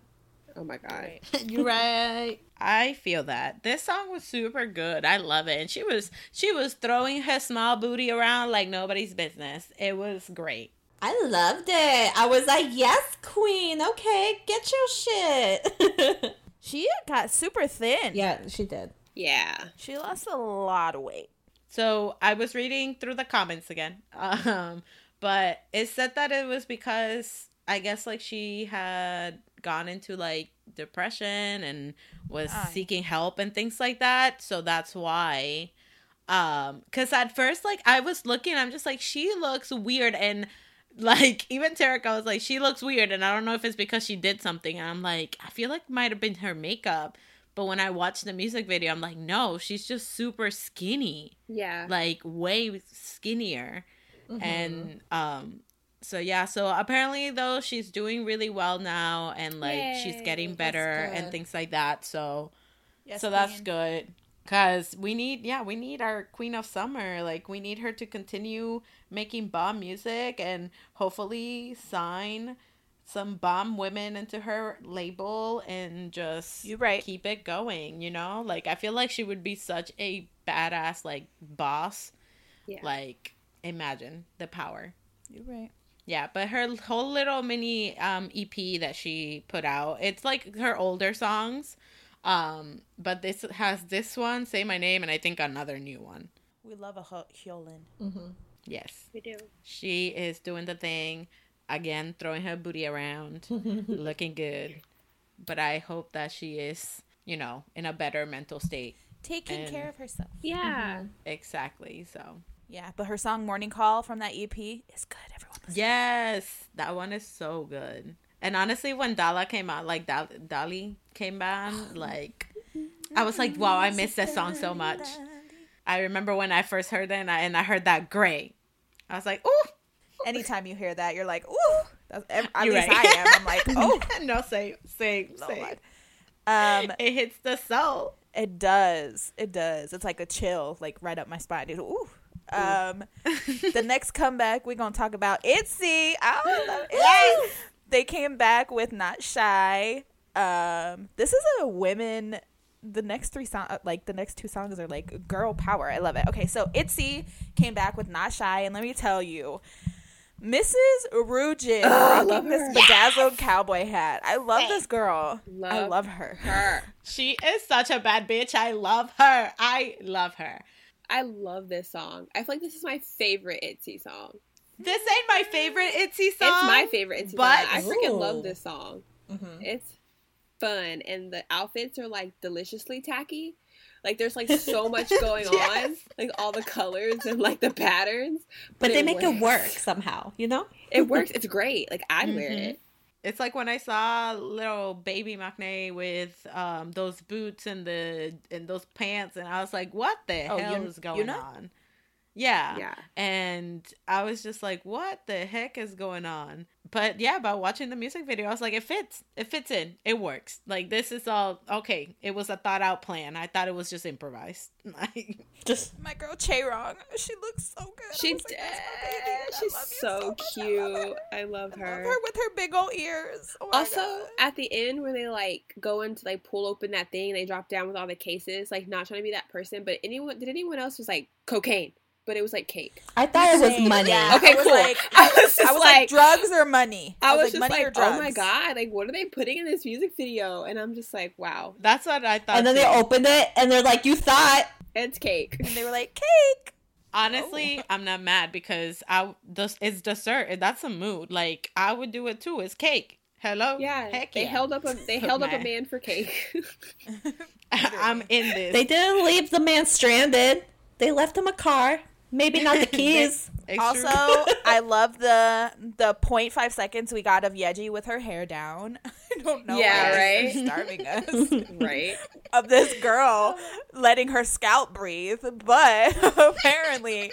Oh my god. You're right. I feel that. This song was super good. I love it. And she was she was throwing her small booty around like nobody's business. It was great. I loved it. I was like, yes, queen. Okay, get your shit. She got super thin. yeah, she did. Yeah. She lost a lot of weight. So I was reading through the comments again. Um, but it said that it was because I guess like she had gone into like depression and was seeking help and things like that. So that's why. Um, cause at first like I was looking, I'm just like, she looks weird and like even Tarek, I was like, she looks weird, and I don't know if it's because she did something. And I'm like, I feel like might have been her makeup. But when I watched the music video, I'm like, no, she's just super skinny Yeah. like way skinnier Mm-hmm. and um so yeah so apparently though she's doing really well now and like she's getting better and things like that so Yes, so that's good. Cause we need, yeah, we need our queen of summer. Like we need her to continue making bomb music and hopefully sign some bomb women into her label and just You right. keep it going. You know, like I feel like she would be such a badass like boss. Yeah. Like imagine the power. You're right. Yeah, but her whole little mini um EP that she put out, it's like her older songs. Um, but this has this one, Say My Name, and I think another new one. We love a Ho- Hyolyn. Yes. We do. She is doing the thing again, throwing her booty around, looking good. But I hope that she is, you know, in a better mental state. Taking And- care of herself. Yeah. Exactly. So, Yeah, but her song Morning Call from that EP is good. Everyone yes, that one is so good. And honestly, when Dala came out, like Dal- Dally came on, like I was like, wow, I missed that song so much. I remember when I first heard it, and I, and I heard that great. I was like, ooh, Anytime you hear that, you're like, ooh. That's, at You're least right. I am. I'm like, oh, no, same, same, Lord. same. Um, It hits the soul. it does. It does. It's like a chill, like right up my spine. Dude. Ooh. Um, the next comeback we're gonna talk about Itzy. I love Itzy. They came back with Not Shy. Um, this is a women. The next three song, like the next two songs, are like girl power. I love it. Okay, so Itzy came back with Not Shy, and let me tell you, Mrs. Ryujin I rocking love this her. bedazzled cowboy hat. I love this girl. I Love love her. Her. She is such a bad bitch. I love her. I love her. I love this song. I feel like this is my favorite Itzy song. This ain't my favorite Itzy song. It's my favorite Itzy but- song. I freaking Ooh. love this song. It's fun, and the outfits are like deliciously tacky. Like there's like so much going on, like all the colors and like the patterns. But they make it work somehow, you know? It works. It's great. Like I'd wear Mhm. it. It's like when I saw little baby Maknae with um those boots and the and those pants, and I was like, "What the Oh, hell Yun- is going Yuna? on?" Yeah. Yeah. And I was just like, "What the heck is going on?" But yeah, by watching the music video, I was like, "It fits. It fits in. It works. Like this is all okay. It was a thought out plan. I thought it was just improvised. Like, Just My girl Chaeryeong, she looks so good. I She was like, did. "That's my baby, I She's love so much. I love cute. her. I love her. her with her big old ears. Oh Also, God. at the end where they like go into like pull open that thing, and they drop down with all the cases. Like not trying to be that person, but anyone did anyone else was like cocaine, but it was like cake. I thought it was money. Yeah. Okay, I was cool. like- I was just I was like, like, drugs or money. I was, like, just money or like, oh my god, like what are they putting in this music video? And I'm just like, wow, that's what I thought. And then they opened it and they're like, You thought it's cake. And they were like, cake. Honestly, Oh. I'm not mad because I this it's dessert. That's a mood. Like I would do it too. It's cake. Hello. Yeah, Heck they yeah. held up a they held up a Man. man for cake. I'm in this. they didn't leave the man stranded. They left him a car. Maybe not the keys. Also. I love the the 0.5 seconds we got of Yeji with her hair down. I don't know. Yeah, why right? They're starving us right? of this girl letting her scalp breathe, but apparently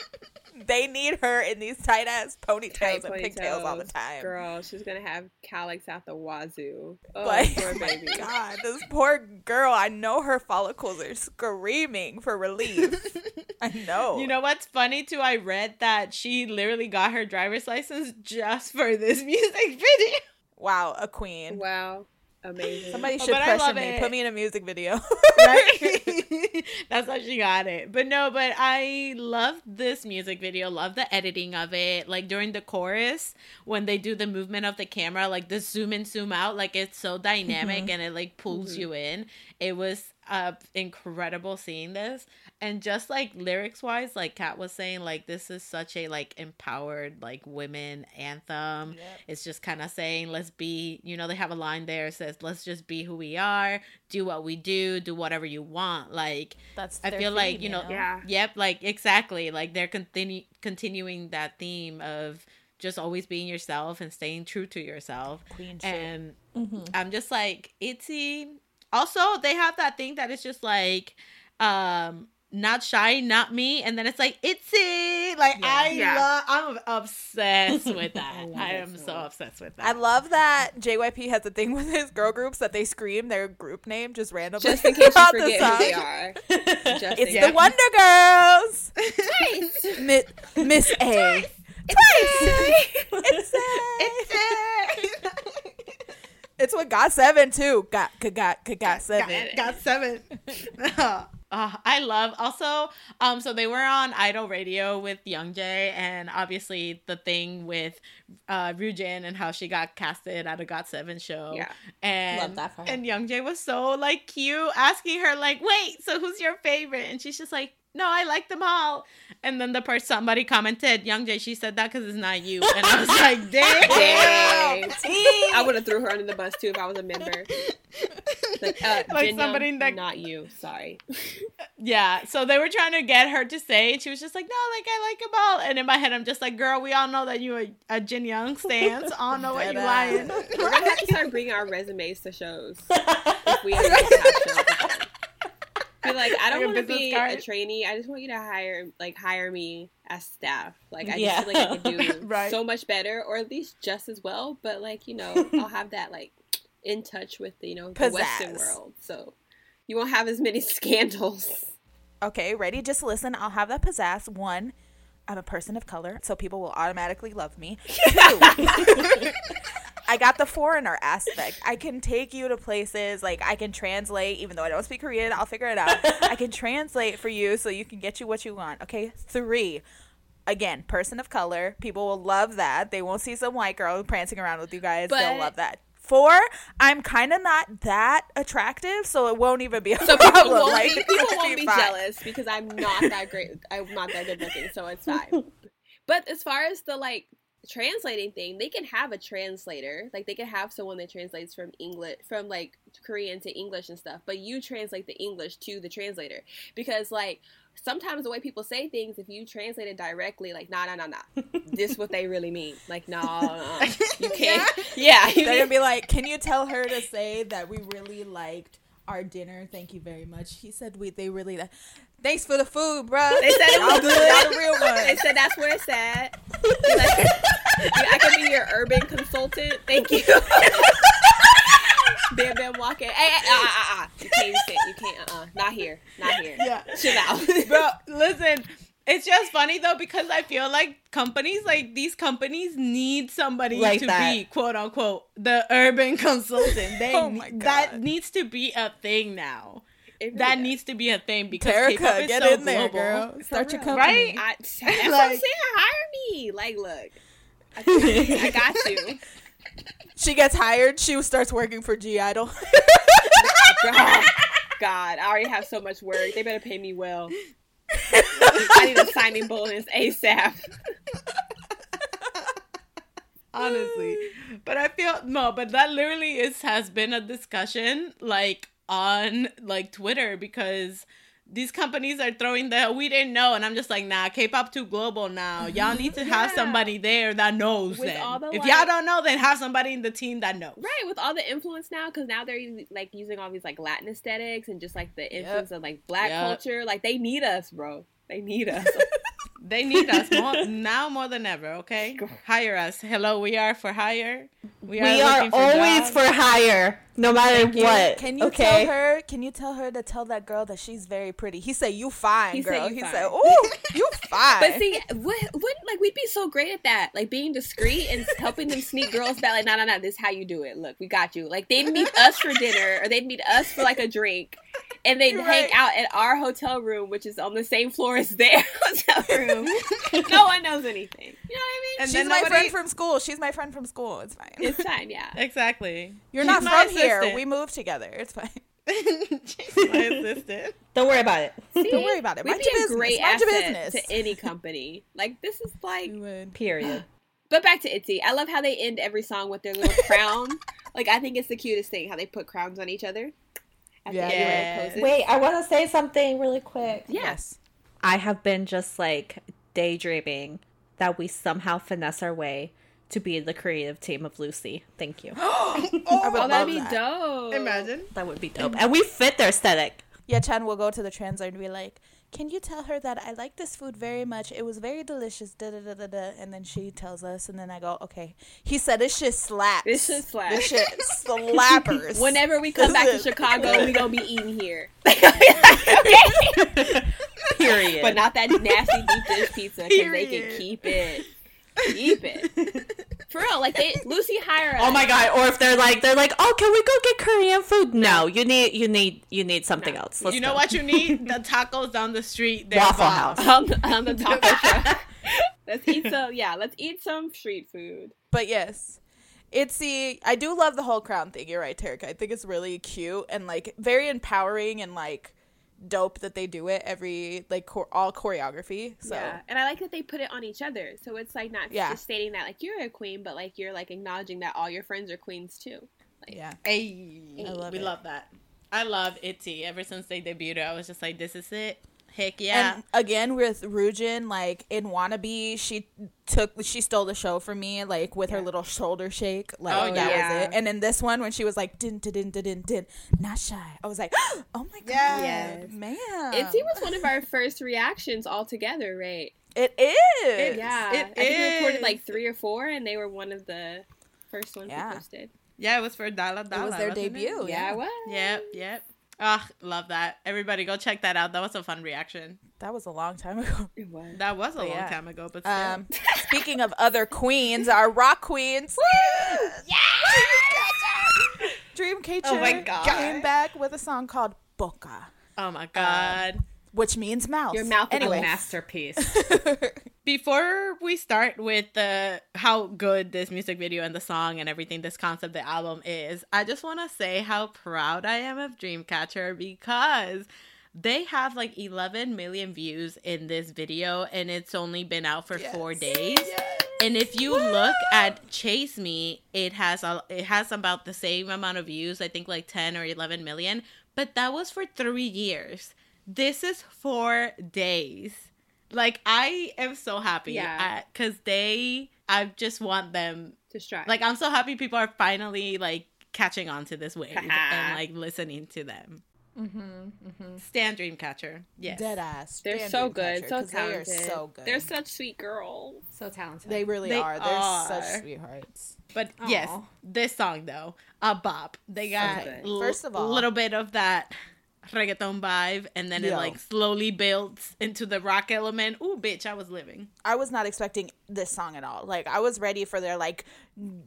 they need her in these tight ass ponytails Tight and pigtails all the time. Girl, she's gonna have calyx out the wazoo. Oh, Like, poor oh my baby. God, this poor girl. I know her follicles are screaming for relief. I know. You know what's funny too? I read that she literally got her driver's license just for this music video. wow, a queen. Wow, amazing. Somebody should but pressure me. it. Put me in a music video. right? That's how she got it. But no, but I love this music video. Love the editing of it. Like during the chorus, when they do the movement of the camera, like the zoom in, zoom out, like it's so dynamic mm-hmm. and it like pulls mm-hmm. you in. It was uh incredible seeing this. And just like lyrics wise, like Kat was saying, like this is such a like empowered like women anthem. It's just kind of saying, let's be, you know, they have a line there says, let's just be who we are, do what we do, do whatever you want. Like, That's I their feel like, you know, know? Yeah. yep, like exactly. Like they're continu- continuing that theme of just always being yourself and staying true to yourself. Queen. And Mm-hmm. I'm just like, Itzy. Also, they have that thing that is just like, um, not shy, not me, and then it's like Itzy. Like I Yeah. love. I'm obsessed with that. I I, am so so obsessed with that. I love that JYP has a thing with his girl groups that they scream their group name just randomly. Just in case you throughout the forget who they are. Just It's the. Wonder Girls. Miss, Miss A. Twice. It's A. It's with Got Seven too. Got got got got seven. got, seven. Uh, I love also um so they were on Idol Radio with Young Jae and obviously the thing with uh Ryujin and how she got casted at a Got Seven show. Yeah. And Love that for her. and Young Jae was so like cute asking her like, "Wait, so who's your favorite?" And she's just like, "No, I like them all." And then the person somebody commented, "Young Jae, she said that cuz it's not you." And I was like, "Damn." Dang. I would have threw her under the bus too if I was a member. Like, uh, Like Jin somebody Young, that- not you. Sorry. Yeah, so they were trying to get her to say, and she was just like, "No, like I like them all." And in my head, I'm just like, "Girl, we all know that you a, a Jin Young stance. I don't know what you're lying." We're gonna have to start bringing our resumes to shows if we ever get to have shows. Be like, I don't Like want to be card? a trainee. I just want you to hire, like, hire me as staff. Like, I Yeah. just feel like I could do Right. so much better, or at least just as well. But like, you know, I'll have that like in touch with the you know the Western world, so you won't have as many scandals. Okay, ready? Just listen. I'll have that pizzazz. One, I'm a person of color, so people will automatically love me. Two, I got the foreigner aspect. I can take you to places, like I can translate, even though I don't speak Korean, I'll figure it out. I can translate for you so you can get you what you want. Okay, three. Again, person of color. People will love that. They won't see some white girl prancing around with you guys. They'll love that. Four, I'm kind of not that attractive, so it won't even be a So people problem. won't like, be, people won't be jealous because I'm not that great. I'm not that good looking, so it's fine. But as far as the like translating thing, they can have a translator. Like they can have someone that translates from English from like Korean to English and stuff. But you translate the English to the translator because like sometimes the way people say things, if you translate it directly, like nah nah nah nah, this what they really mean. Like nah, nah you can't. Yeah, you They're gonna be like, "Can you tell her to say that we really liked our dinner? Thank you very much." He said, "We they really li- thanks for the food, bro. They said it was good. The real They said that's where it's at. Like, I can be your urban consultant. Thank you. Bam Bam walking. Hey, hey, ah, ah, ah, ah. You can't sit. You can't. Uh, uh not here. Not here. Yeah. Chill out. Bro, listen, it's just funny though because I feel like companies like these companies need somebody Like to that. be quote unquote the urban consultant. They Oh my that needs to be a thing now. It really That needs to be a thing because K-pop is get so in there, global. girl. Start your real. company. Right? I, that's what I'm saying. Hire me. Like, look. I, I got you. She gets hired. She starts working for G Idol. God, God, I already have so much work. They better pay me well. I need a signing bonus ASAP. honestly but i feel no but that literally is has been a discussion like on like twitter because these companies are throwing the we didn't know and i'm just like nah k-pop too global now y'all need to have Yeah. somebody there that knows With then. the, if like- y'all don't know then have somebody in the team that knows Right, with all the influence now, because now they're using, like using all these like Latin aesthetics and just like the influence of like black Yep. culture. Like they need us, bro. They need us. they need us more now more than ever okay hire us hello we are for hire we are, We are for always jobs. for hire, no matter you. what. Can you okay? tell her? Can you tell her to tell that girl that she's very pretty? He said, "You fine, He said, girl." "You he fine." said, "Ooh, you fine." but see, what, what, like we'd be so great at that, like being discreet and helping them sneak girls back. Like, no, no, no, this is how you do it. Look, we got you. Like they'd meet us for dinner, or they'd meet us for like a drink, and they'd You're hang out at our hotel room, which is on the same floor as their hotel room. no one knows anything. You know what I mean? And she's then my nobody- friend from school. She's my friend from school. It's fine. it's fine, yeah. exactly You're She's not my from here. We moved together. It's fine. She's my assistant Don't worry about it. Don't worry about it. We'd Mind be your a business. great Mind your business. to any company. Like this is like would. Period. But back to Itzy. I love how they end every song with their little crown. Like I think it's the cutest thing how they put crowns on each other. At Yeah, the end you're when right. it closes. Wait, I want to say something really quick. Yes. I have been just like daydreaming that we somehow finesse our way to be the creative team of Lucy. Thank you. Oh, I would Oh, that'd be that. dope. imagine That would be dope. And we fit their aesthetic. Yeah, Chan will go to the translator and be like, can you tell her that I like this food very much? It was very delicious. Da da da da da. And then she tells us, and then I go, okay. He said this shit slaps. This shit slaps. This shit slappers. Whenever we come back to Chicago, we gonna be eating here. Period. But not that nasty deep dish pizza because they can keep it. Keep it. For real, like they Lucy hire us. Oh my god! Or if they're like, they're like, oh, can we go get Korean food? No, you need, you need, you need something No. else. Let's you know go. what you need? The tacos down the street. Waffle bomb. House. on the, on the taco truck. Let's eat some. Yeah, let's eat some street food. But yes, it's the I do love the whole crown thing. You're right, Tarek. I think it's really cute and like very empowering and like dope that they do it every like chor- all choreography. So Yeah, and I like that they put it on each other, so it's like not Yeah. just stating that like you're a queen, but like you're like acknowledging that all your friends are queens too. yeah. Hey, I love we it. love that. I love Itzy. Ever since they debuted, I was just like, this is it. Heck yeah. And again with Ryujin, like in Wannabe, she took she stole the show from me, like with her little shoulder shake. Like Oh, that yeah. was it. And in this one when she was like din din din din din din not shy. I was like, Oh my god, Yes. man. Itzy was one of our first reactions all together, right? It is. Yeah, it I think we recorded like three or four, and they were one of the first ones Yeah. we posted. yeah, it was for Dalla Dalla. It was their wasn't it? debut. Yeah, what? Yep, yep. Ah, love that. Everybody go check that out. That was a fun reaction. That was a long time ago. It was. That was a But long yeah. time ago, but still. Um, speaking of other queens, our rock queens. Yeah! Dreamcatcher Oh my God. came back with a song called Boca, oh my god. Which means mouth. Your mouth is a masterpiece. Before we start with the how good this music video and the song and everything, this concept, the album is, I just want to say how proud I am of Dreamcatcher because they have like 11 million views in this video and it's only been out for four Yes. days. And if you look at Chase Me, it has a, it has about the same amount of views, I think like 10 or 11 million, but that was for 3 years. This is 4 days. Like I am so happy Yeah. cuz they I just want them To strive. like I'm so happy people are finally like catching on to this wave and like listening to them. Mm-hmm, mm-hmm. Stan Dreamcatcher. Yes. dead ass. they're Stand so Dreamcatcher, good, so 'cause they are so good. They're such sweet girls. so talented. they really They are. They're are. such sweethearts. But yes, this song though, a bop. They got good. l- First of all- a little bit of that reggaeton vibe, and then it like slowly builds into the rock element. Ooh, bitch, I was living. I was not expecting this song at all. Like I was ready for their like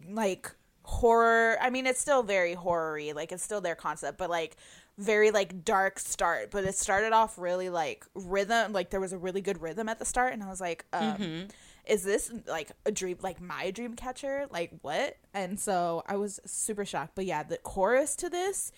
like horror. I mean, it's still very horror-y. Like it's still their concept, but like very like dark start. But it started off really like rhythm. Like there was a really good rhythm at the start, and I was like, um, is this like a dream? Like my dream catcher? Like what? And so I was super shocked. But yeah, the chorus to this.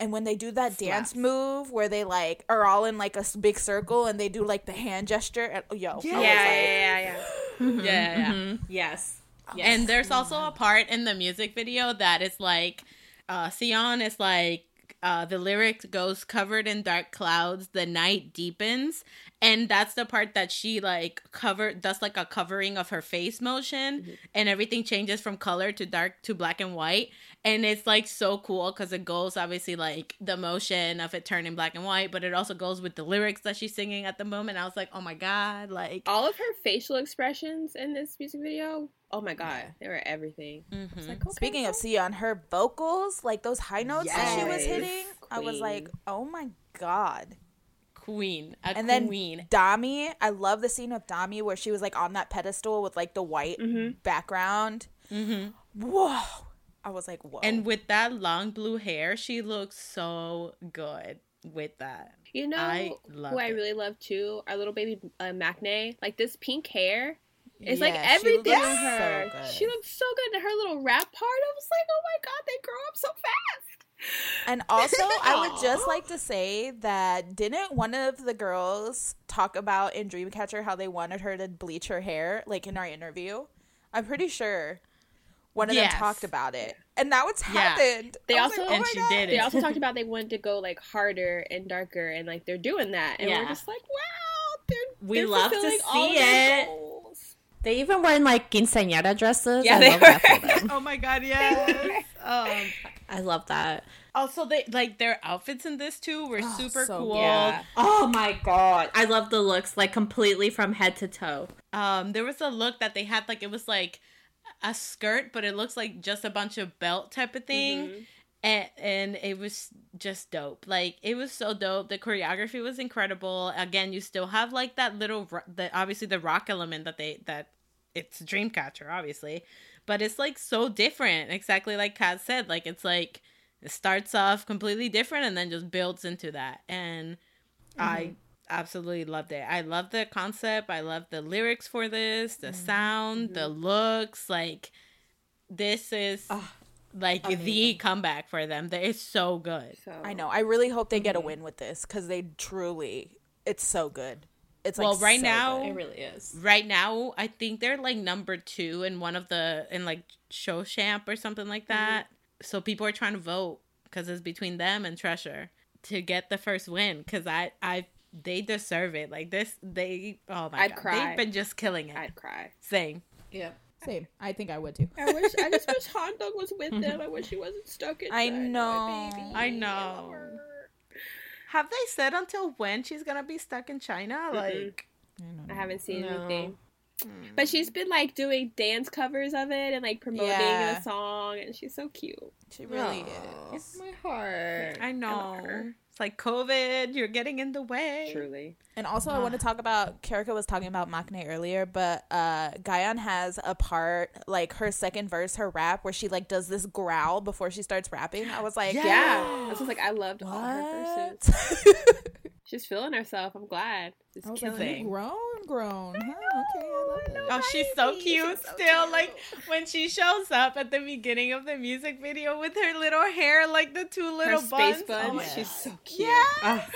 And when they do that dance move where they like are all in like a s- big circle and they do like the hand gesture, and, yo, I was Yeah, like, yeah, yeah, yeah. Yeah, yeah. yes. And there's also a part in the music video that is like, uh, Siyeon is like, uh, the lyric goes covered in dark clouds, the night deepens, and that's the part that she like covered that's like a covering of her face motion, and everything changes from color to dark to black and white, and it's like so cool because it goes obviously like the motion of it turning black and white, but it also goes with the lyrics that she's singing at the moment. I was like, oh my god, like. All of her facial expressions in this music video, oh my god, they were everything. mhm. It's like, okay, Speaking of girl. Siyeon, her vocals, like those high notes that she was Yes. hitting, I was like, oh my god. Queen, a And then queen. Dami, I love the scene with Dami where she was like on that pedestal with like the white Mhm. background. Mm-hmm. Whoa. I was like, whoa. And with that long blue hair, she looks so good with that. You know I who loved I it. really love too? Our little baby uh, Maknae. Like this pink hair. It's like Yeah, she everything looks on her. so good. She looks so good. And her little rap part, I was like, oh my god, they grow up so fast. And also, I would just like to say that didn't one of the girls talk about in Dreamcatcher how they wanted her to bleach her hair, like in our interview? I'm pretty sure one of Yes. them talked about it, and now it's Yeah. happened. They also- like, oh And my she God. did They also talked about they wanted to go like harder and darker, and like they're doing that. And we're just like, wow, they're We they're love to see it. goals. They even wear like quinceañera dresses. Yeah, I they were. Oh my god, yes. Um, I love that. also, they like their outfits in this too were super so cool. good. Oh my god. I love the looks like completely from head to toe. Um, there was a look that they had like it was like a skirt, but it looks like just a bunch of belt type of thing. Mhm. And, and it was just dope. Like it was so dope. The choreography was incredible. Again, you still have like that little ro- the obviously the rock element that they that it's Dreamcatcher obviously, but it's like so different. Exactly like Kat said. Like it's like it starts off completely different and then just builds into that. And I mm-hmm. absolutely loved it. I love the concept. I love the lyrics for this, the mm-hmm. sound, the mm-hmm. looks. Like this is like the comeback for them. That is so good. So I know. I really hope they get a win with this because they truly, it's so good. It's like Well, right so now- good. really is. Right now, I think they're like number two in one of the in like show champ or something like mm-hmm. that. So people are trying to vote because it's between them and Treasure to get the first win. Because I I they deserve it. Like this, they oh my I'd god, cry. they've been just killing it. I'd cry. Same. Yeah. Same. I think I would too. I wish. I just wish Han Dong was with mm-hmm. them. I wish he wasn't stuck in. I know. baby. I know. Love her. Have they said until when she's gonna be stuck in China? Like, I haven't seen No. anything. But she's been like doing dance covers of it and like promoting Yeah. the song, and she's so cute. She really Aw. is. my heart. I know. It's like COVID. You're getting in the way. Truly. And also, I want to talk about. Karika was talking about Maknae earlier, but uh, Gahyeon has a part like her second verse, her rap, where she like does this growl before she starts rapping. I was like, Yeah. Yeah, I was like, I loved all her verses. She's feeling herself. I'm glad. She's oh, I killing like, it. it. grown, grown. Huh? Okay, I love it. Oh, she's so cute still. Like when she shows up at the beginning of the music video with her little hair, like the two Her little space buns. buns. Oh my she's so cute. Yeah.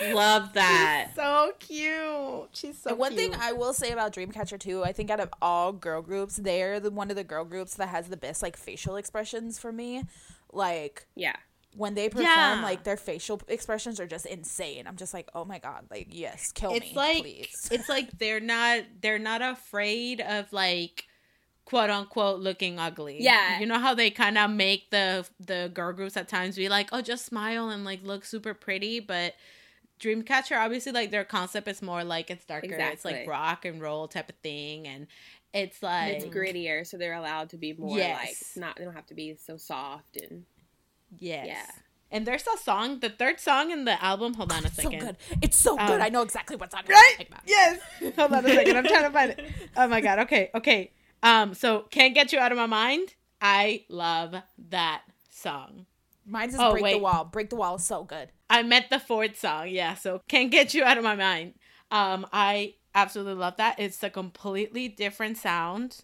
Oh, love that. So cute. She's so And one cute. thing I will say about Dreamcatcher too, I think out of all girl groups, they're the one of the girl groups that has the best like facial expressions for me. Like Yeah. When they perform, Yeah. like their facial expressions are just insane. I'm just like, oh my god, like yes, kill it's me, like please. it's like they're not they're not afraid of like quote unquote looking ugly. Yeah. You know how they kind of make the the girl groups at times be like, "Oh, just smile and like look super pretty," but Dreamcatcher obviously like their concept is more like it's darker. It's like rock and roll type of thing and it's like it's grittier, so they're allowed to be more Yes. like not. They don't have to be so soft and Yes. Yeah. And there's a song, the third song in the album. Hold on a second, so second. good. It's so good. Um, I know exactly what's on. Right? Yes. Hold on a second. I'm trying to find it. Oh my god. Okay. Okay. Um. So can't get you out of my mind. I love that song. Mine's is Oh, break the wall. Break the wall is so good. I met the fourth song. Yeah. So can't get you out of my mind. Um. I absolutely love that. It's a completely different sound,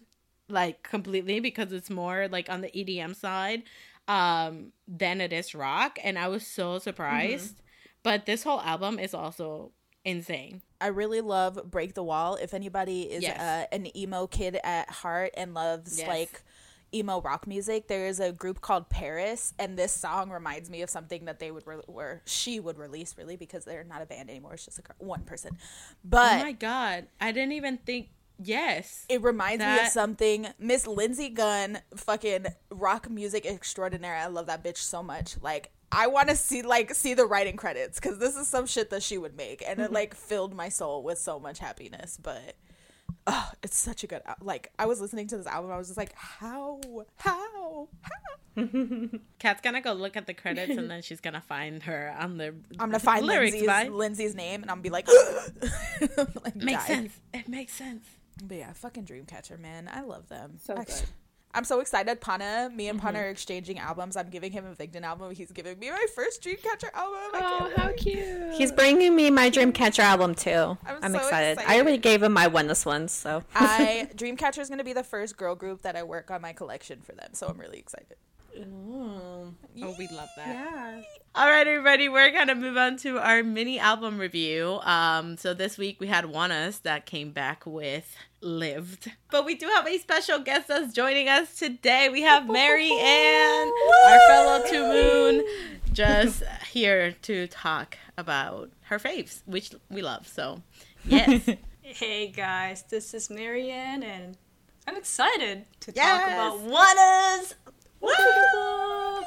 like completely because it's more like on the EDM side, um, than it is rock. And I was so surprised. But this whole album is also insane. I really love Break the Wall. If anybody is Yes. uh, an emo kid at heart and loves Yes. like emo rock music, there is a group called PVRIS, and this song reminds me of something that they would re- or she would release really because they're not a band anymore. It's just a, one person, but oh my god. I didn't even think yes. it reminds me of something Miss Lindsay Gunn, fucking rock music extraordinaire. I love that bitch so much. Like I want to see like see the writing credits because this is some shit that she would make, and it mm-hmm. like filled my soul with so much happiness. But oh, it's such a good al- like. I was listening to this album, I was just like, how, how, how? Kat's gonna go look at the credits and then she's gonna find her on the I'm gonna find lyrics. Lindsay's. Lindsay's name, and I'm gonna be like, like Makes die. sense. It makes sense. But yeah, fucking Dreamcatcher, man. I love them. So I- good. I'm so excited. Pana, me and Pana mm-hmm. are exchanging albums. I'm giving him a Victon album. He's giving me my first Dreamcatcher album. Oh, how wait. cute! He's bringing me my Dreamcatcher album too. I'm I'm, so excited. I already gave him my one this one, so I Dreamcatcher is going to be the first girl group that I work on my collection for them. So I'm really excited. Oh, we love that. yeah. All right, everybody, we're gonna move on to our mini album review. Um, so this week we had ONEUS that came back with "Lived," but we do have a special guest that's joining us today. We have Mary Ann, our fellow To Moon, just here to talk about her faves, which we love. So, yes, Hey guys, this is Marianne, and I'm excited to Yes. talk about ONEUS. Woo!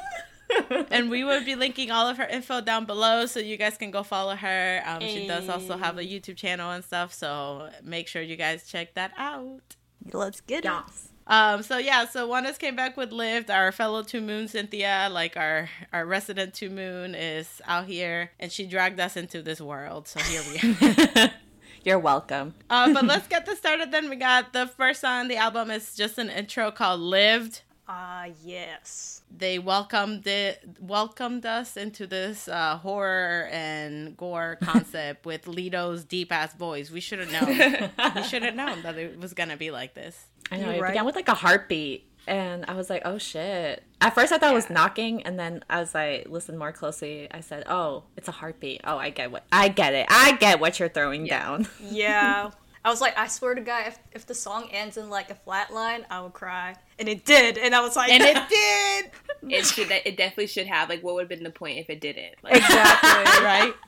and we will be linking all of her info down below so you guys can go follow her. Um, She does also have a YouTube channel and stuff, so make sure you guys check that out. Let's get it. Um, so yeah, so ONEUS came back with Lived. Our fellow To Moon Cynthia, like our our resident To Moon, is out here, and she dragged us into this world. So here we are. You're welcome. uh, but let's get this started. Then we got the first song on the album is just an intro called "Lived." Ah, yes. They welcomed it, welcomed us into this uh, horror and gore concept with Leedo's deep ass voice. We should have known. we should have known that it was gonna be like this. I know. You're It right. began with like a heartbeat. And I was like, oh shit. At first I thought it was knocking, and then as I listened more closely, I said, oh, it's a heartbeat. Oh, I get what I get it. I get what you're throwing down. Yeah. I was like, I swear to God, if, if the song ends in like a flat line, I will cry. And it did. And I was like, And it did. It should. It definitely should have. Like, what would have been the point if it didn't? Like, Exactly. right?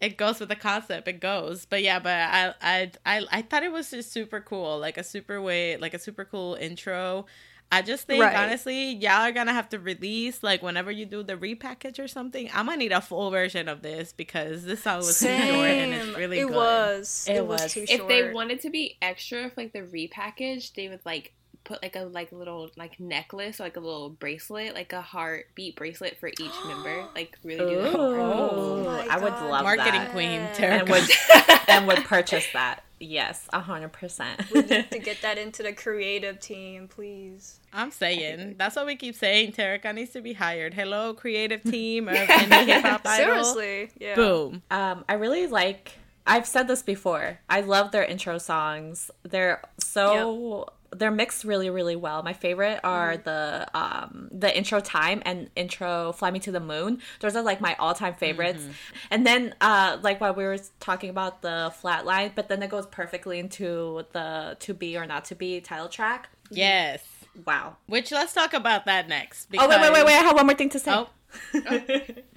It goes with the concept. It goes, but yeah, but I, I, I, I thought it was just super cool, like a super way, like a super cool intro. I just think Right. honestly, y'all are gonna have to release like whenever you do the repackage or something. I'm gonna need a full version of this because this song was too short and it's Same. really it good. was. It It, was. was. too if they wanted to be extra for like the repackage, they would like put like a like little like necklace or like a little bracelet, like a heartbeat bracelet for each member. Like really do that. Ooh, my I would God. love Marketing that. queen, And Tara. And would and would purchase that. Yes, a hundred percent. we need to get that into the creative team, please. I'm saying that's what we keep saying. Terika needs to be hired. Hello, creative team of indie hip hop idol. Seriously. Yeah. Boom. Um, I really like. I've said this before. I love their intro songs. They're so they're mixed really really well. My favorite are the um the intro time and intro Fly Me to the Moon. Those are like my all time favorites. And then uh like while we were talking about the flat line, but then it goes perfectly into the to be or not to be title track. Yes. Wow. Which let's talk about that next. Oh wait wait wait wait! I have one more thing to say. Oh.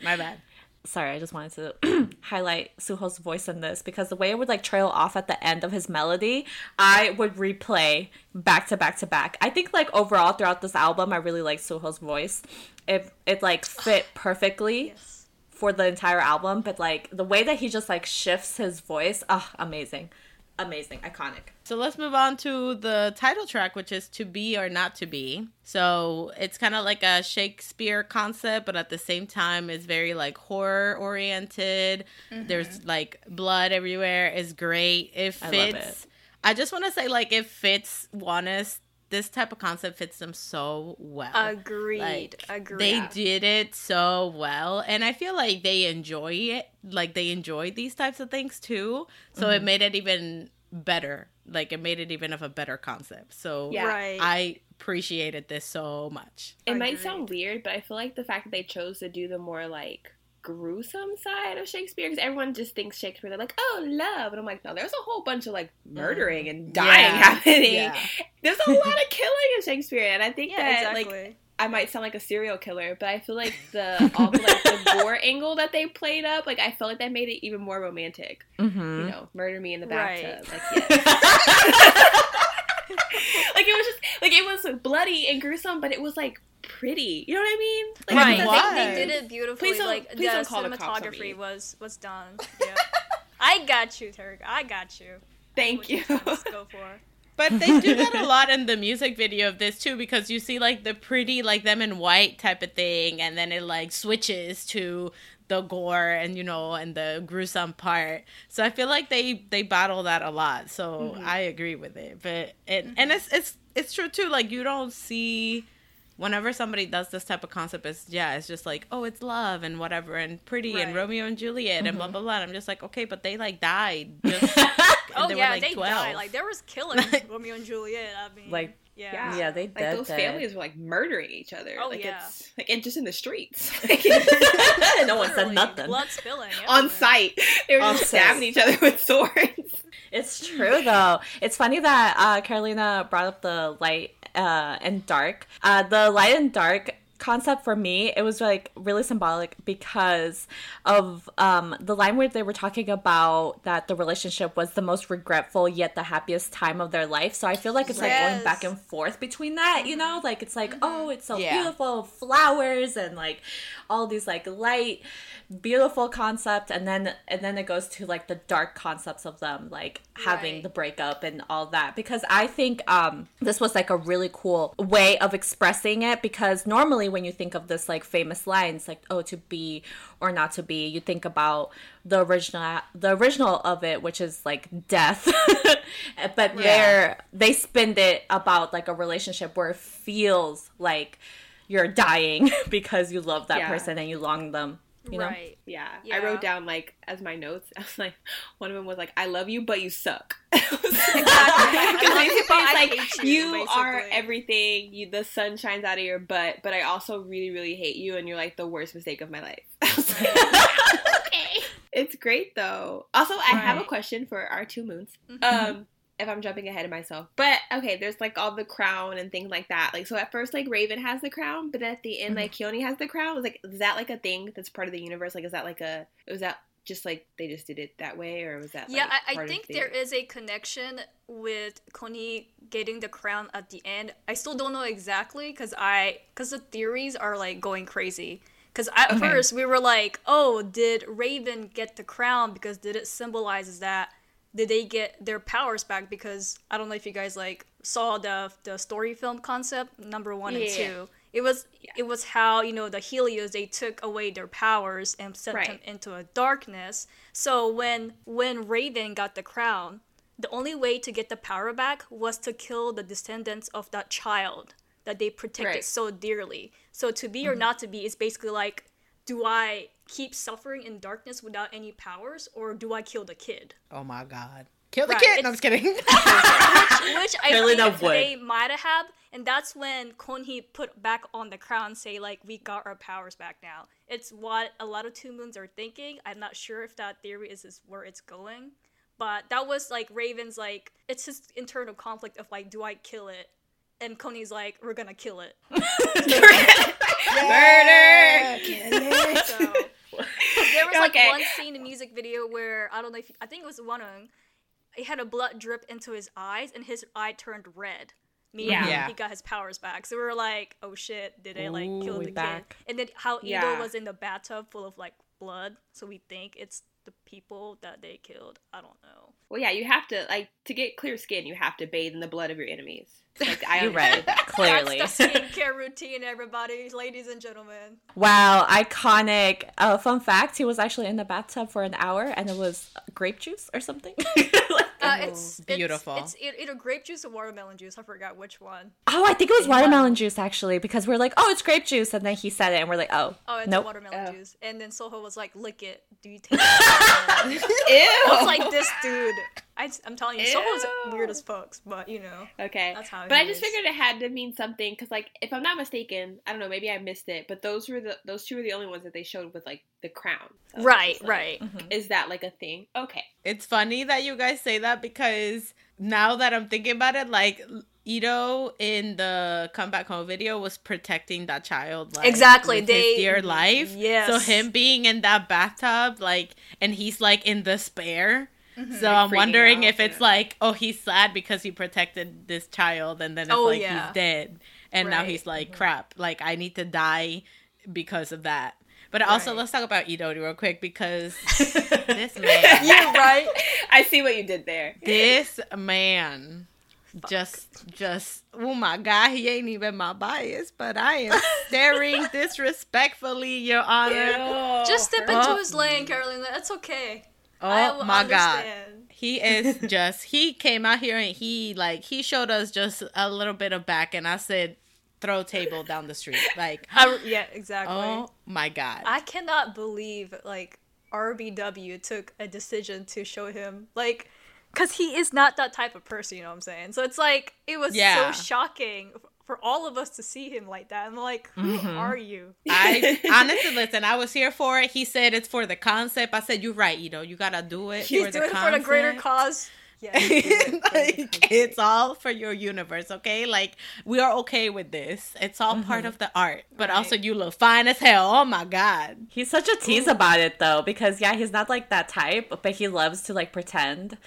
My bad. Sorry, I just wanted to highlight Seoho's voice in this because the way it would like trail off at the end of his melody, I would replay back to back to back. I think like overall throughout this album, I really like Seoho's voice. It it like fit perfectly Yes. for the entire album, but like the way that he just like shifts his voice, ah, amazing, amazing, iconic. So let's move on to the title track, which is To Be or Not to Be. So it's kind of like a Shakespeare concept, but at the same time, it's very like horror oriented. Mm-hmm. There's like blood everywhere. It's great. It I love it. I just want to say, like, it fits ONEUS. This type of concept fits them so well. Agreed. Like, Agreed. They did it so well, and I feel like they enjoy it. Like they enjoy these types of things too. So Mm-hmm. it made it even better. Like it made it even of a better concept. So Yeah. Right. I appreciated this so much. It might sound weird, but I feel like the fact that they chose to do the more like gruesome side of Shakespeare, because everyone just thinks Shakespeare, they're like, oh, love. And I'm like, no, there's a whole bunch of like murdering and dying Yeah. happening. Yeah. There's a lot of killing in Shakespeare. And I think yeah, that, exactly. like, I might sound like a serial killer, but I feel like the all the, like the gore angle that they played up, like I felt like that made it even more romantic. Mm-hmm. You know, murder me in the Right. Like, yes. like it was just like it was bloody and gruesome, but it was like pretty. You know what I mean? Like, right. it was Why? They, they did it beautifully. Please don't- like please the don't call the cops on me. cinematography was was done. Yeah. I got you, Turk. I got you. Thank What you. Go for. But they do that a lot in the music video of this too, because you see like the pretty, like them in white type of thing, and then it like switches to the gore and you know and the gruesome part. So I feel like they they battle that a lot. So mm-hmm. I agree with it. But it mm-hmm. and it's it's it's true too. Like you don't see whenever somebody does this type of concept, it's yeah, it's just like oh, it's love and whatever and pretty and Romeo and Juliet and blah mm-hmm. blah blah. And I'm just like okay, but they like died. Just, Oh they were, yeah, like, they 12. died. Like there was killing Romeo and Juliet. I mean, Like, yeah. Yeah. Yeah, they Like those that. families were like murdering each other. Oh, like yeah. it's like and just in the streets. no one said nothing. Blood spilling on everywhere. site. They were On just site. stabbing each other with swords. It's true though. It's funny that uh, Carolina brought up the light uh, and dark. Uh, the light and dark concept for me, it was like really symbolic because of um, the line where they were talking about that the relationship was the most regretful yet the happiest time of their life. So I feel like it's like going back and forth between that, you know? Like it's like, oh, it's so Yeah. beautiful, flowers and like all these like light, beautiful concept and then and then it goes to like the dark concepts of them like having Right. the breakup and all that because I think um this was like a really cool way of expressing it because normally when you think of this like famous lines like oh to be or not to be you think about the original the original of it which is like death but Yeah. they're they spin it about like a relationship where it feels like you're dying because you love that Yeah. person and you long them you know right. Yeah. I wrote down like as my notes. I was like, one of them was like, "I love you, but you suck." Was like, you, basically, it's like you, are everything. You, the sun shines out of your butt, but I also really, really hate you, and you're like the worst mistake of my life. I was like, okay, it's great though. Also, I have a question for our To Moons. Mhm. Um. If I'm jumping ahead of myself, but okay, there's like all the crown and things like that. Like, so at first, like Ravn has the crown, but at the end, mm-hmm. like Keonhee has the crown. Was like, is that like a thing that's part of the universe? Like, is that like a? Was that just like they just did it that way, or was that? Yeah, like, I, I think the- there is a connection with Keonhee getting the crown at the end. I still don't know exactly because I because the theories are like going crazy. Because at Okay. first we were like, oh, did Ravn get the crown because did it symbolizes that? Did they get their powers back? Because I don't know if you guys like saw the the story film concept number one and Yeah. two. It was it was how you know the Helios they took away their powers and sent Right. them into a darkness. So when when Ravn got the crown, the only way to get the power back was to kill the descendants of that child that they protected Right. so dearly. So to be or mm-hmm. not to be is basically like, do I keep suffering in darkness without any powers, or do I kill the kid? Oh my god. Kill the Right, kid. No, I'm just kidding. which I Clearly think that they might have, and that's when Keonhee put back on the crown, say like we got our powers back now. It's what a lot of To Moons are thinking. I'm not sure if that theory is, is where it's going, but that was like Ravn's like it's his internal conflict of like, do I kill it? And Keonhee's like, we're gonna kill it. murder. So there was like Okay. one scene in the music video where I don't know if you, I think it was Hwanwoong. He had a blood drip into his eyes and his eye turned red. Meaning Yeah. Yeah. he got his powers back. So we were like, oh shit, did they like kill Ooh, the kid? And then how Leedo Yeah. was in the bathtub full of like blood. So we think it's the people that they killed. I don't know. Well, yeah, you have to like to get clear skin. You have to bathe in the blood of your enemies. Like, I You're right. Clearly. That's the skincare routine, everybody, ladies and gentlemen. Wow, iconic. Uh, fun fact: he was actually in the bathtub for an hour, and it was grape juice or something. Uh, it's it's- beautiful. It's, e- either grape juice or watermelon juice. I forgot which one. oh, I think it was watermelon juice actually, because we're like, oh, it's grape juice, and then he said it, and we're like, oh, Oh, it's nope. watermelon Oh. juice. And then Seoho was like, lick it. Do you taste it? I was like, this dude. I, am telling you, Seoho's Ew. weird as fucks, but you know. Okay. That's how But he I just is. figured it had to mean something because, like, if I'm not mistaken, I don't know, maybe I missed it, but those were the those two were the only ones that they showed with like the crown. So Right, like, right. Mm-hmm. Is that like a thing? Okay. it's funny that you guys say that because now that I'm thinking about it, like Leedo in the comeback home video was protecting that child like Exactly, with they- his dear life. Yes. So him being in that bathtub, like and he's like in despair. Mm-hmm. So I'm wondering out, if it's yeah. like, oh, he's sad because he protected this child, and then it's Oh, like yeah. he's dead, and now he's like, crap, like I need to die because of that. But also, Right. let's talk about Leedo real quick because this man, You're right. I see what you did there. this man just just oh my god he ain't even my bias but i am staring disrespectfully your honor Just step Oh. into his lane, Carolina. That's okay. Oh my god he is just he came out here and he like he showed us just a little bit of back and i said throw table down the street like I, yeah, exactly. oh my god I cannot believe like RBW took a decision to show him like cuz he is not that type of person, you know what I'm saying? So it's like it was Yeah. so shocking for all of us to see him like that. I'm like, who Mm-hmm. are you? I honestly listen. I was here for it. He said it's for the concept. I said you're right. You know, you gotta do it He's for the doing it for the greater cause. Yeah, it. like, it's all for your universe, okay? Like we are okay with this. It's all part of the art. But Right. also you look fine as hell. Oh my god. He's such a tease about it though, because yeah, he's not like that type, but he loves to like pretend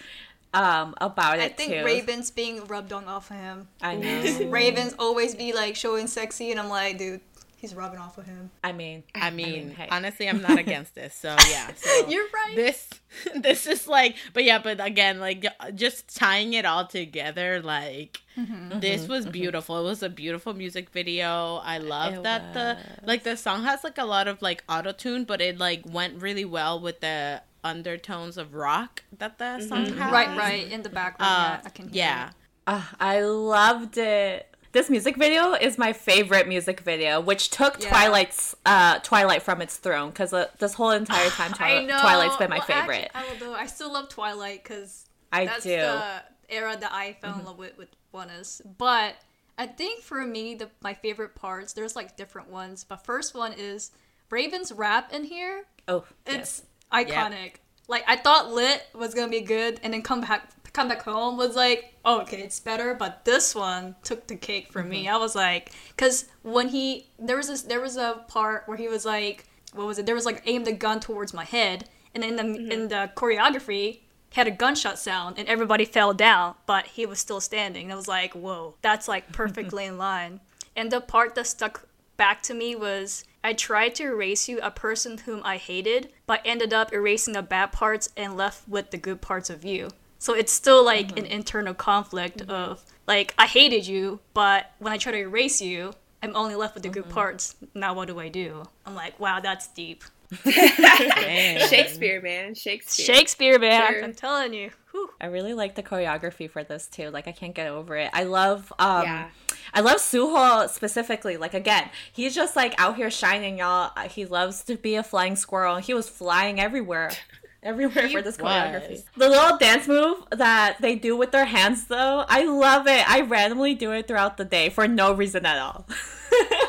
um about I it I think too. Ravn's being rubbed on off of him. I know. Ravn's always be like showing sexy, and I'm like, dude, he's rubbing off of him. I mean, I mean, hey. honestly, I'm not against this. So yeah. So You're right. this this is like but yeah, but again, like just tying it all together, like Mm-hmm, this was beautiful. It was a beautiful music video. I love It that the like the song has like a lot of like auto tune, but it like went really well with the undertones of rock that the song has. Right, right in the background. Uh, yeah, I can hear yeah. Ah, I loved it. This music video is my favorite music video, which took Yeah. Twilight's uh, Twilight from its throne because uh, this whole entire time Twi- Twilight's been my Well, favorite. I don't. I still love Twilight because I that's do. the era that I fell Mm-hmm. in love with with ONEUS. But I think for me, the my favorite parts. There's like different ones, but first one is Ravn's rap in here. oh, It's yes. Iconic. Like I thought Lit was gonna be good, and then come back come back home was like, oh, okay, it's better. But this one took the cake for me. Mm-hmm. I was like, because when he there was this there was a part where he was like, what was it? There was like aimed a gun towards my head, and in the mm-hmm. in the choreography. he Had a gunshot sound and everybody fell down, but he was still standing. And I was like, "Whoa, that's like perfectly in line." And the part that stuck back to me was I tried to erase you, a person whom I hated, but ended up erasing the bad parts and left with the good parts of you. So it's still like an mm-hmm. internal conflict mm-hmm. of like I hated you, but when I try to erase you, I'm only left with the good mm-hmm. parts. Now what do I do? I'm like, wow, that's deep. Shakespeare, man. Shakespeare. Shakespeare, man. Sure. I'm telling you. Whew. I really like the choreography for this too. Like I can't get over it. I love um Yeah. I love Seoho specifically. Like again, he's just like out here shining, y'all. Uh, He loves to be a flying squirrel. He was flying everywhere. Everywhere for this choreography. The little dance move that they do with their hands though, I love it. I randomly do it throughout the day for no reason at all.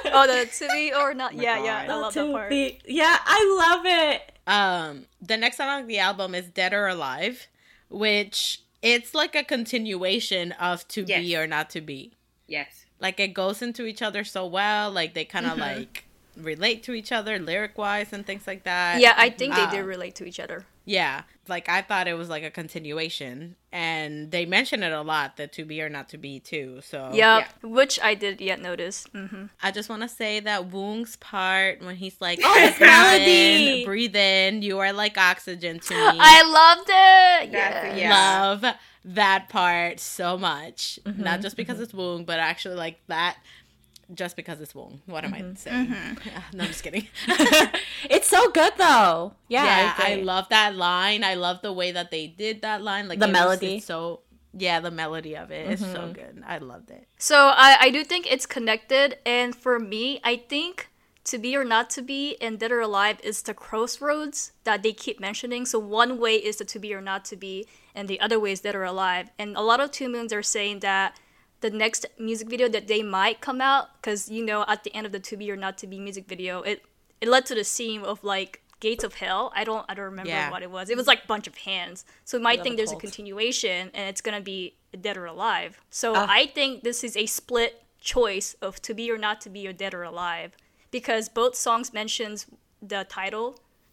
Oh, the to be or not? yeah, yeah. I God. love that part. be- yeah, I love it. Um, the next song on the album is "Dead or Alive," which it's like a continuation of "To Be or Not to Be." Yes. Like it goes into each other so well. Like they kind of Mm-hmm. like relate to each other lyric wise and things like that. Yeah, I think they Uh, did relate to each other. Yeah, like I thought it was like a continuation, and they mention it a lot, the "To Be or Not to Be" too. So Yep, which I did yet notice. hmm I just want to say that Woong's part when he's like, Oh, his "Breathe in, melody! breathe in, you are like oxygen to me." I loved it. That's- Yeah. yeah. love that part so much. Mm-hmm, Not just because it's Woong, but actually like that just because it's Woong. What am Mm-hmm. I saying? no, I'm just kidding. it's so good though. Yeah, yeah, I, agree. love that line. I love the way that they did that line. Like The it melody. it's so yeah, the melody of it is so Mm-hmm. good. I loved it. So I, I do think it's connected, and for me, I think to be or not to be and dead or alive is the crossroads that they keep mentioning. So one way is the to be or not to be, and the other way is dead or alive. And a lot of To Moons are saying that the next music video that they might come out, because you know at the end of the to be or not to be music video, it it led to the scene of like gates of hell. I don't I don't remember Yeah. what it was. It was like a bunch of hands. So we might think a there's a continuation, and it's gonna be dead or alive. So Ah. I think this is a split choice of to be or not to be or dead or alive because both songs mentions the title.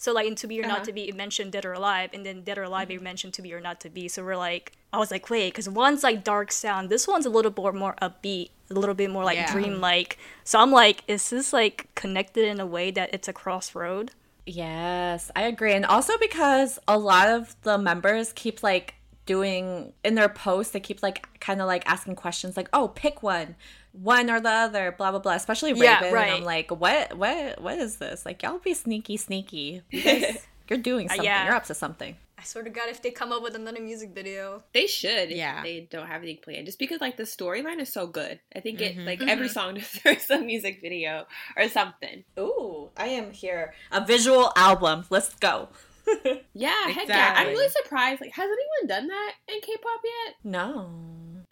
So like in to be or Uh-huh. not to be, it mentioned dead or alive, and then dead or alive, it mentioned to be or not to be. So we're like, I was like, wait, because one's like dark sound, this one's a little bit more upbeat, a little bit more like Yeah. dream-like. So I'm like, is this like connected in a way that it's a crossroad? Yes, I agree. And also because a lot of the members keep like doing in their posts, they keep like kind of like asking questions like, "Oh, pick one, one or the other," blah blah blah. Especially Ravn, Yeah, and I'm like, "What? What? What is this? Like, y'all be sneaky, sneaky. You guys, you're doing something. yeah. You're up to something." I swear to God, if they come up with another music video, They should. if Yeah. They don't have anything planned. Just because like the storyline is so good. I think it Mhm. like every song deserves a music video or something. Ooh, I am here. A visual album. Let's go. Yeah, heck yeah. I'm really surprised. Like, has anyone done that in K-pop yet? no.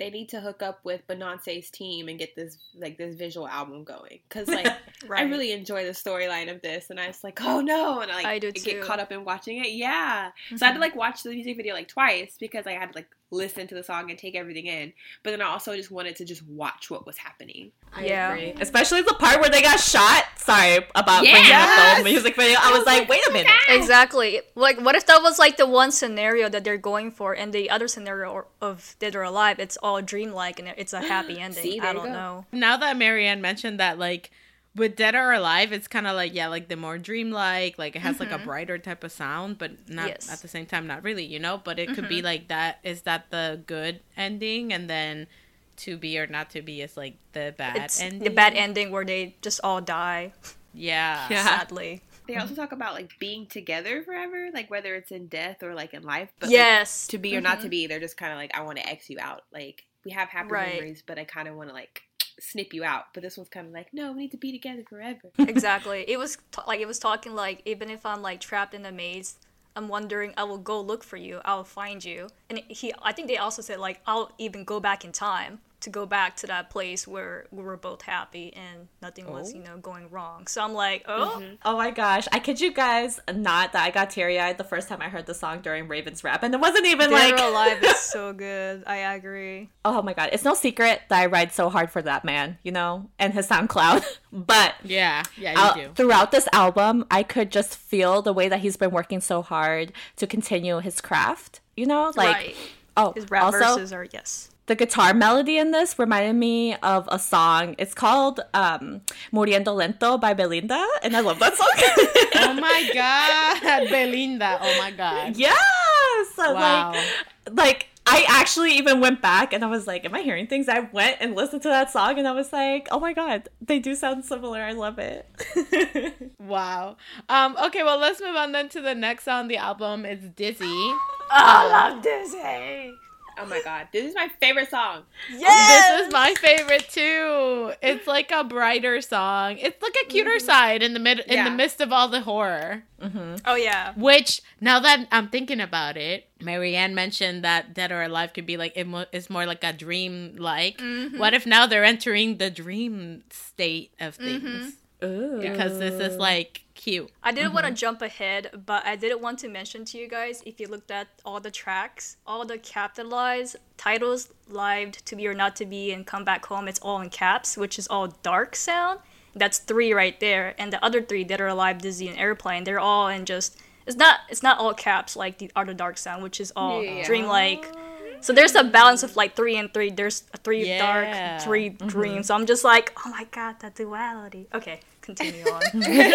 They need to hook up with Beyonce's team and get this like this visual album going. Cause like I really enjoy the storyline of this, and I was like, oh no, and I like I get caught up in watching it. Yeah, so I had to mm-hmm. like watch the music video like twice because I had like listen to the song and take everything in. But then I also just wanted to just watch what was happening. I Yeah. agree. Especially the part where they got shot. Sorry about bringing up the music video. I was like, wait a minute. Exactly. Like, what if that was like the one scenario that they're going for, and the other scenario or- of Dead or Alive, it's all dreamlike and it's a happy ending. See, I don't go. know. Now that Marianne mentioned that, like with Dead or Alive, it's kind of like yeah, like the more dreamlike, like it has like a mm-hmm. brighter type of sound, but not Yes. at the same time, not really, you know. But it could be mm-hmm. like that. Is that the good ending, and then to be or not to be is like the bad It's ending. the bad ending where they just all die, Yeah. yeah. sadly. They also talk about like being together forever, like whether it's in death or like in life. But like, yes. to be or not to mm-hmm. be, they're just kind of like, I want to X you out. Like we have happy Right. memories, but I kind of want to like snip you out. But this one's kind of like, no, we need to be together forever. exactly. It was t- like it was talking like even if I'm like trapped in a maze, I'm wondering I will go look for you. I'll find you. And he, I think they also said like I'll even go back in time to go back to that place where we were both happy and nothing was oh. you know going wrong. So I'm like, oh, mm-hmm. Oh my gosh. I kid you guys not that I got teary eyed the first time I heard the song during Ravn's rap. And it wasn't even Dead like or Alive is so good. I agree. Oh my god. It's no secret that I ride so hard for that man, you know, and his SoundCloud. but Yeah. Yeah. You out- do. throughout this album, I could just feel the way that he's been working so hard to continue his craft. You know, like right. oh, His rap also verses are yes. The guitar melody in this reminded me of a song. It's called um, "Muriendo Lento" by Belinda, and I love that song. oh my god, Belinda. Oh my god. yes, Wow. like like I actually even went back and I was like, "Am I hearing things?" I went and listened to that song, and I was like, "Oh my god, they do sound similar. I love it." Wow. Um. Okay. Well, let's move on then to the next song on the album. It's Dizzy. I love Disney. Oh my god, this is my favorite song. Yes, This is my favorite too. It's like a brighter song. It's like a cuter mm-hmm. side in the mid in the midst of all the horror. Mm-hmm. Oh yeah. Which now that I'm thinking about it, Marianne mentioned that Dead or Alive could be like it mo- it's more like a dream like. Mm-hmm. What if now they're entering the dream state of things? Ooh. Because this is like cute. I didn't want to mm-hmm. jump ahead, but I didn't want to mention to you guys if you looked at all the tracks, all the capitalized titles, lived, to be or not to be, and come back home, it's all in caps, which is all dark sound. That's three right there, and the other three that are alive, Dizzy, and Airplane, they're all in just. It's not. It's not all caps like the other dark sound, which is all Yeah. dreamlike. So there's a balance of like three and three. There's three Yeah. dark, 3 dreams. Mm-hmm. So I'm just like, oh my god, that duality. Okay, continue on.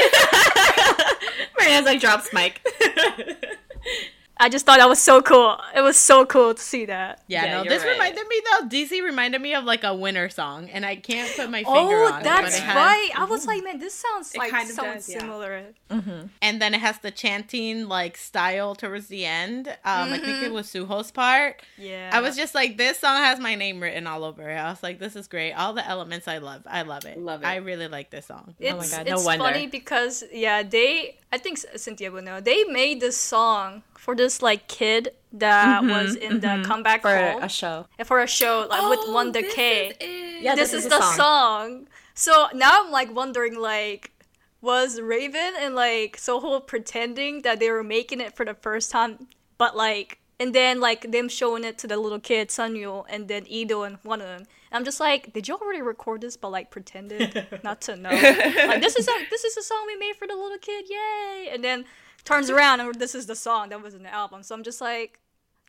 Like drops mic. I just thought that was so cool. It was so cool to see that. Yeah, Yeah, no, this right. reminded me though. Dizzy reminded me of like a winter song, and I can't put my finger Oh, on it. that's but it has- right. I was mm-hmm. like, man, this sounds It like kind of someone does, yeah. similar. Mm-hmm. And then it has the chanting like style towards the end. Um, I think it mm-hmm. was Seoho's part. Yeah. I was just like, this song has my name written all over it. I was like, this is great. All the elements I love. I love it. Love it. I really like this song. It's, Oh my God, no it's wonder. funny because yeah, they. I think Cynthia will know. They made this song for this like kid that was in the comeback for home a show. for a show like with Wonder K. Yeah, this, is, the song. So now I'm like wondering like was Ravn and like Seoho pretending that they were making it for the first time but like and then like them showing it to the little kid Sunyu and then Leedo and one of them. And I'm just like, did you already record this but like pretended not to know? like this is a, this is a song we made for the little kid, yay! And then turns around and this is the song that was in the album. So I'm just like,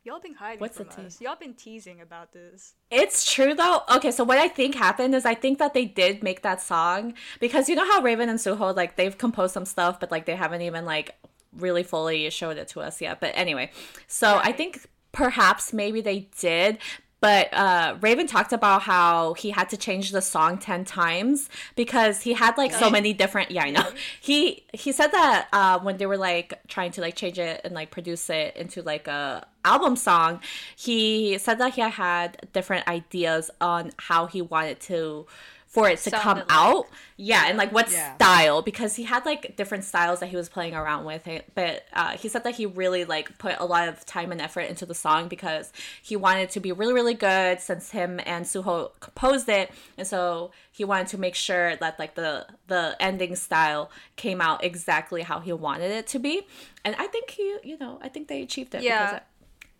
y'all been hiding What's from the tea? us. Y'all been teasing about this. It's true though. Okay, so what I think happened is I think that they did make that song because you know how Ravn and Seoho like they've composed some stuff, but like they haven't even like really fully showed it to us yet. But anyway, so I think perhaps maybe they did. But uh, Ravn talked about how he had to change the song ten times because he had like so many different. Yeah, I know. He he said that uh, when they were like trying to like change it and like produce it into like a album song, he said that he had different ideas on how he wanted to for it to come like. out. Yeah, and like what Yeah. style because he had like different styles that he was playing around with. But uh, he said that he really like put a lot of time and effort into the song because he wanted it to be really really good since him and Seoho composed it, and so he wanted to make sure that like the the ending style came out exactly how he wanted it to be. And I think he, you know, I think they achieved it. Yeah. because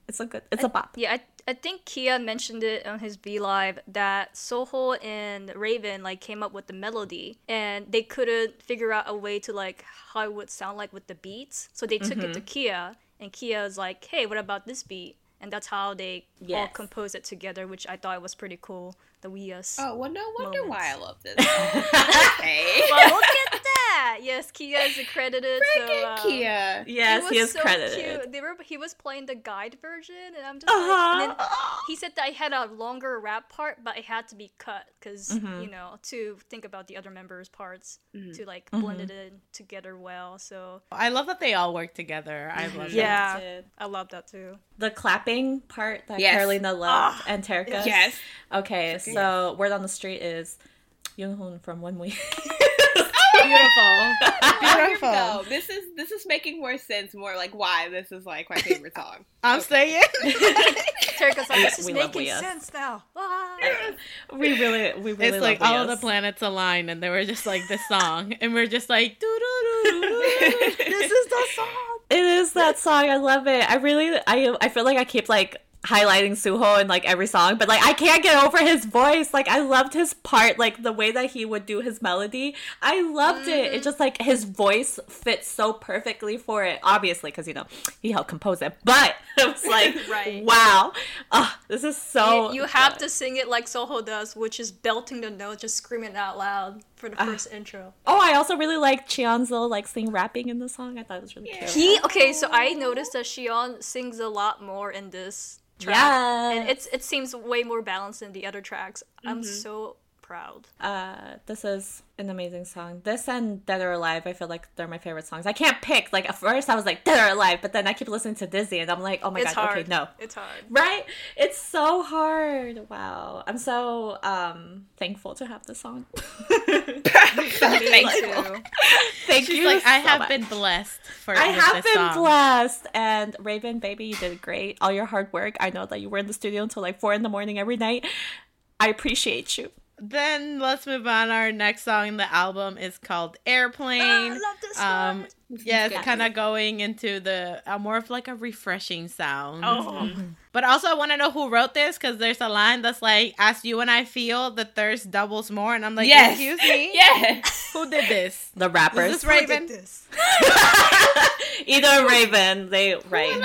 it's a good, it's a bop. Yeah, I, I think Kia mentioned it on his V Live that Seoho and Ravn like came up with the melody and they couldn't figure out a way to like how it would sound like with the beats. So they took it to mm-hmm. Kia and Kia was like, Hey, what about this beat? And that's how they all composed it together, which I thought was pretty cool. The we us. Oh well, no wonder Moments. why I love this. okay. Well, look at that! Yes, Kia is accredited. so, Friggin' uh, Kia. Yes, it he was is so credited. Cute. They were he was playing the guide version, and I'm just like, and then Uh-huh. he said that I had a longer rap part, but it had to be cut because Mm-hmm. you know to think about the other members' parts Mm-hmm. to like Mm-hmm. blend it in together well. So I love that they all work together. I love that. yeah, did. I love that too. The clapping part that Yes. Carolina loved and Terika. Yes. Okay, so word on the street is Yoonhoon from One Week. Beautiful. Here we Beautiful. go. This is this is making more sense. More like why this is like my favorite song. I'm saying. Terika's like, this is We making sense now. Ah. we really, we really It's love like all of the planets aligned, and they were just like this song, and we're just like, doo doo doo doo. This is the song. It is that song. I love it. I really, I, I feel like I keep like highlighting Seoho in like every song, but like I can't get over his voice. Like I loved his part, like the way that he would do his melody. I loved it. It mm. just like his voice fits so perfectly for it. Obviously, because you know he helped compose it, but it was like, Right. wow, oh, this is so. you, you have to sing it like Seoho does, which is belting the note, just screaming it out loud for the uh, first intro. Oh, I also really like Cheonzo like sing rapping in the song. I thought it was really cute. He okay, so I noticed that Xion sings a lot more in this track, Yeah. and it's it seems way more balanced than the other tracks. I'm mm-hmm. so proud. Uh, this is an amazing song. This and Dead or Alive, I feel like they're my favorite songs. I can't pick. Like at first, I was like Dead or Alive, but then I keep listening to Dizzy, and I'm like, oh my it's god, hard. okay, no, it's hard. right? It's so hard. Wow, I'm so um thankful to have this song. Thank you. Thank She's you. like, I have much. been blessed for. I have been song. blessed. And Ravn, baby, you did great. All your hard work. I know that you were in the studio until like four in the morning every night. I appreciate you. Then let's move on. Our next song in the album is called Airplane. I love this um, one. yes, Yes. kind of going into the uh, more of like a refreshing sound. Oh, But also, I want to know who wrote this because there's a line that's like, "As you and I feel, the thirst doubles more," and I'm like, Yes. "Excuse me, Yes. who did this? The Is rappers. this Ravn?" This? Either Ravn, they right.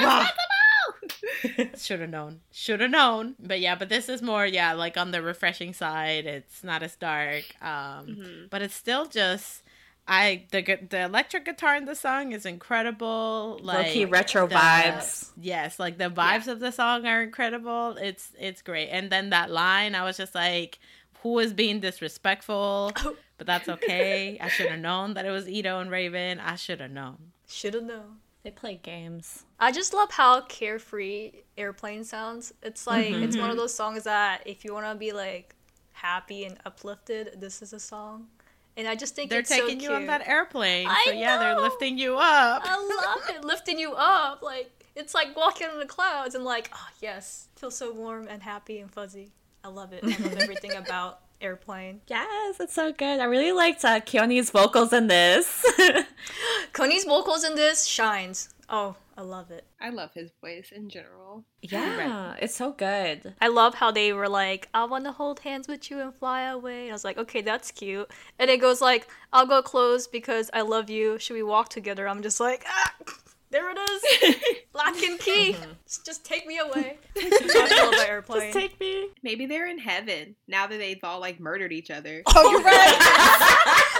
Should have known. Should have known. But yeah, but this is more yeah, like on the refreshing side. It's not as dark. Um but it's still just I the the electric guitar in the song is incredible. Like Low-key retro the- vibes. Yes, like the vibes of the song are incredible. It's it's great. And then that line, I was just like who is being disrespectful? But that's okay. I should have known that it was Leedo and Ravn. I should have known. should have known. They play games. I just love how carefree airplane sounds. It's like it's Mm-hmm. one of those songs that if you want to be like happy and uplifted, this is a song. And I just think They're it's so taking you on that airplane. I so yeah, they're lifting you up. I love it, lifting you up. Like it's like walking on the clouds and like, oh yes, feel so warm and happy and fuzzy. I love it. I love everything about airplane. Yes, it's so good. I really liked uh, Keonhee's vocals in this. Keonhee's vocals in this shines. Oh, I love it. I love his voice in general. yeah, it's so good. I love how they were like, I want to hold hands with you and fly away. And I was like, okay, that's cute. And it goes like, I'll go close because I love you. Should we walk together? I'm just like, ah, there it is. Lock and key. Mm-hmm. Just, just take me away. That's how I feel about airplane. Take me. Maybe they're in heaven now that they've all like murdered each other. Oh, oh you're right.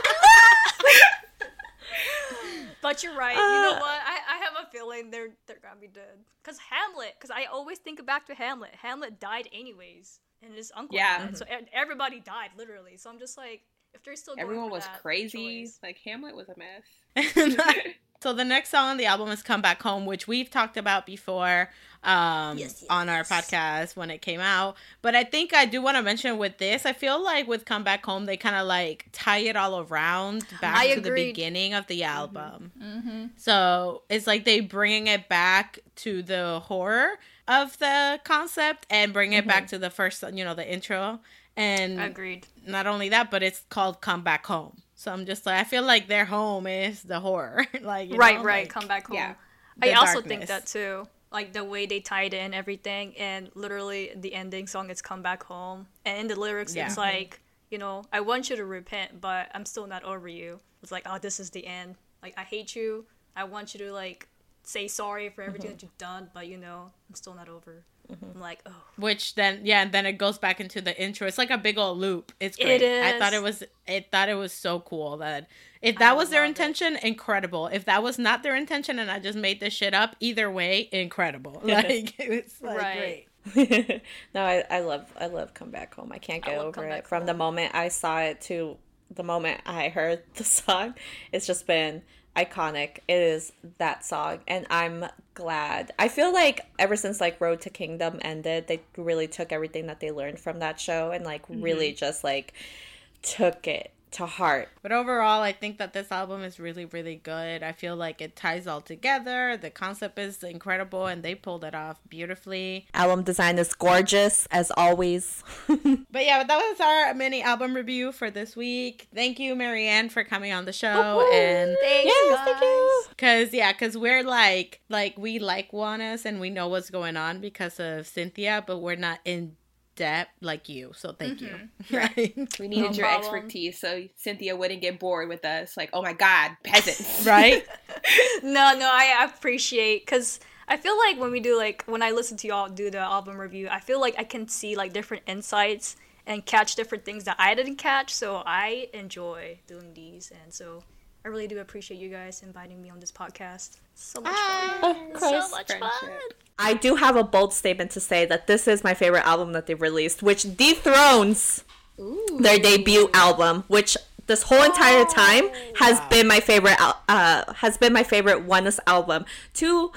But you're right. you know uh. what? I, I have a feeling they're they're gonna be dead. Cause Hamlet. Cause I always think back to Hamlet. Hamlet died anyways, and his uncle. Yeah. died. So e- mm-hmm. everybody died literally. So I'm just like, if they're still going Everyone for was that crazy. choice- Like Hamlet was a mess. so the next song on the album is "Come Back Home," which we've talked about before um, Yes, yes, on our yes. podcast when it came out. But I think I do want to mention with this, I feel like with "Come Back Home," they kind of like tie it all around back I to the beginning of the mm-hmm. album. Mm-hmm. So it's like they bringing it back to the horror of the concept and bring it back mm-hmm. to the first, you know, the intro. And Agreed. not only that, but it's called "Come Back Home." So I'm just like, I feel like their home is the horror, like you right, know, right. like- Come back home. Yeah. I also think that too. like the way they tied in everything, and literally the ending song is "Come Back Home," and in the lyrics Yeah. it's like, you know, I want you to repent, but I'm still not over you. It's like, oh, this is the end. Like I hate you. I want you to like say sorry for everything mm-hmm. that you've done, but you know, I'm still not over. Mm-hmm. I'm like, oh, Which then yeah, and then it goes back into the intro. It's like a big old loop. It's great. It I thought it was it thought it was so cool that if that was their love it. intention, incredible. If that was not their intention and I just made this shit up, either way, incredible. Like it was like Right. great. no, I, I love I love Come Back Home. I can't get love over it. From the moment I saw it to the moment I heard the song, it's just been iconic. It is that song, and I'm glad. I feel like ever since like Road to Kingdom ended, they really took everything that they learned from that show and like really mm-hmm. just like took it to heart. But overall, I think that this album is really, really good. I feel like it ties all together. The concept is incredible, and they pulled it off beautifully. Album design is gorgeous as always. But yeah, but that was our mini album review for this week. Thank you, Marianne, for coming on the show. And thanks, Yes, guys. thank you. Cause yeah, cause we're like like we like ONEUS and we know what's going on because of Cynthia, but we're not in depth like you. So thank you. Mm-hmm. Right. We needed No your problem. expertise so Cynthia wouldn't get bored with us. Like, oh my god, peasants. right. no, no, I appreciate because I feel like when we do like when I listen to y'all do the album review, I feel like I can see like different insights and catch different things that I didn't catch. So I enjoy doing these, and so I really do appreciate you guys inviting me on this podcast. So much fun. Of course. So much fun. I do have a bold statement to say that this is my favorite album that they've released, which dethrones their debut album, which this whole entire time has been my favorite. Uh, has been my favorite ONEUS album to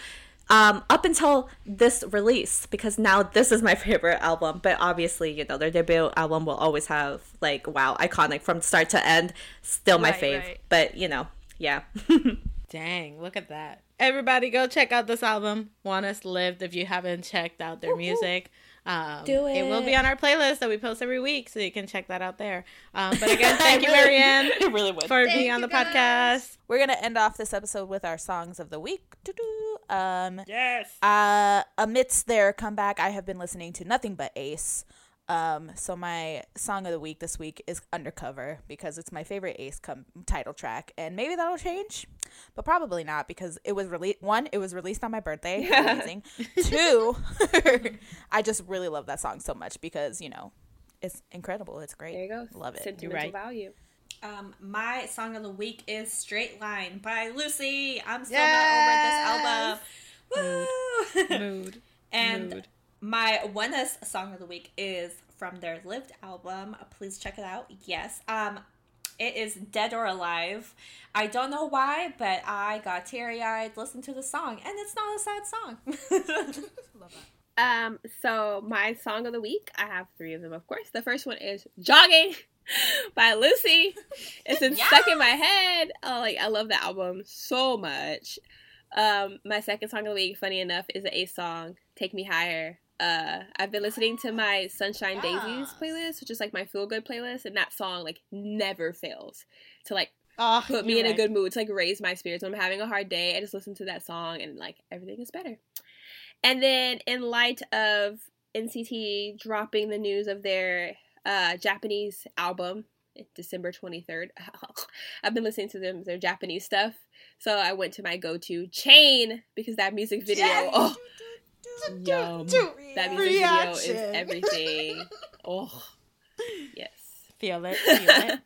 um, up until this release because now this is my favorite album. But obviously, you know, their debut album will always have like wow, iconic from start to end. Still my Right, fave. right. But you know, yeah. Dang, look at that. Everybody go check out this album, ONEUS Lived, if you haven't checked out their music. Um, Do It It will be on our playlist that we post every week, so you can check that out there. Um, but again, thank you, Marianne, it really would. for being on the podcast. We're gonna end off this episode with our songs of the week. Doo-doo. Um, Yes. uh, amidst their comeback, I have been listening to nothing but Ace. Um, so my song of the week this week is Undercover because it's my favorite Ace com- title track, and maybe that'll change, but probably not because it was released. One, it was released on my birthday. Amazing. Two, I just really love that song so much because you know it's incredible. It's great. There you go. Love it. Sentimental right. value. Um, my song of the week is Straight Line by Lucy. I'm still Yes! not over this album. Woo! Mood. and Mood. my ONEUS song of the week is from their Lived album. Please check it out. Yes. Um, it is Dead or Alive. I don't know why, but I got teary eyed listening to the song, and it's not a sad song. Love that. Um, so my song of the week, I have three of them, of course. The first one is Jogging by Lucy. It's been stuck in my head. Oh, like I love the album so much. Um, my second song of the week, funny enough, is the Ace song, Take Me Higher. Uh, I've been listening to my Sunshine Daisies playlist, which is like my feel good playlist, and that song like never fails to like Oh, put me in a good mood to like raise my spirits. When I'm having a hard day, I just listen to that song and like everything is better. And then in light of NCT dropping the news of their uh, Japanese album, December 23rd, I've been listening to them their Japanese stuff. So I went to my go-to Chain because that music video, oh, yum. That music video is everything. Oh, yes. Feel it. Feel it.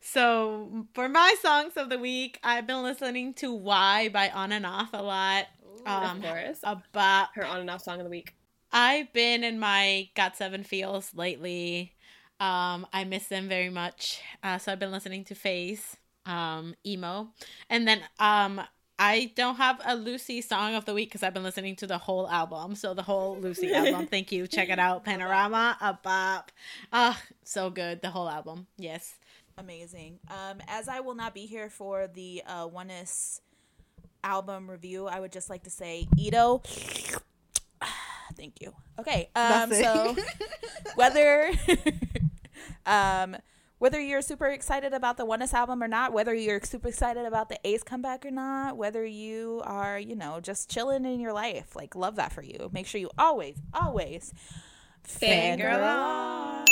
So for my songs of the week, I've been listening to "Why" by On and Off a lot. Um, of course. about Her on and off song of the week. I've been in my Got Seven feels lately. Um, I miss them very much. Uh, so I've been listening to Phase, um, emo, and then um, I don't have a Lucy song of the week because I've been listening to the whole album. So the whole Lucy album. Thank you. Check it out. Panorama, a bop. Ah, so good. The whole album. Yes. Amazing. Um, as I will not be here for the uh, ONEUS album review, I would just like to say, Leedo. Thank you. Okay. Um, so whether, um, whether you're super excited about the ONEUS album or not, whether you're super excited about the Ace comeback or not, whether you are, you know, just chilling in your life, like love that for you. Make sure you always, always Fangirl on.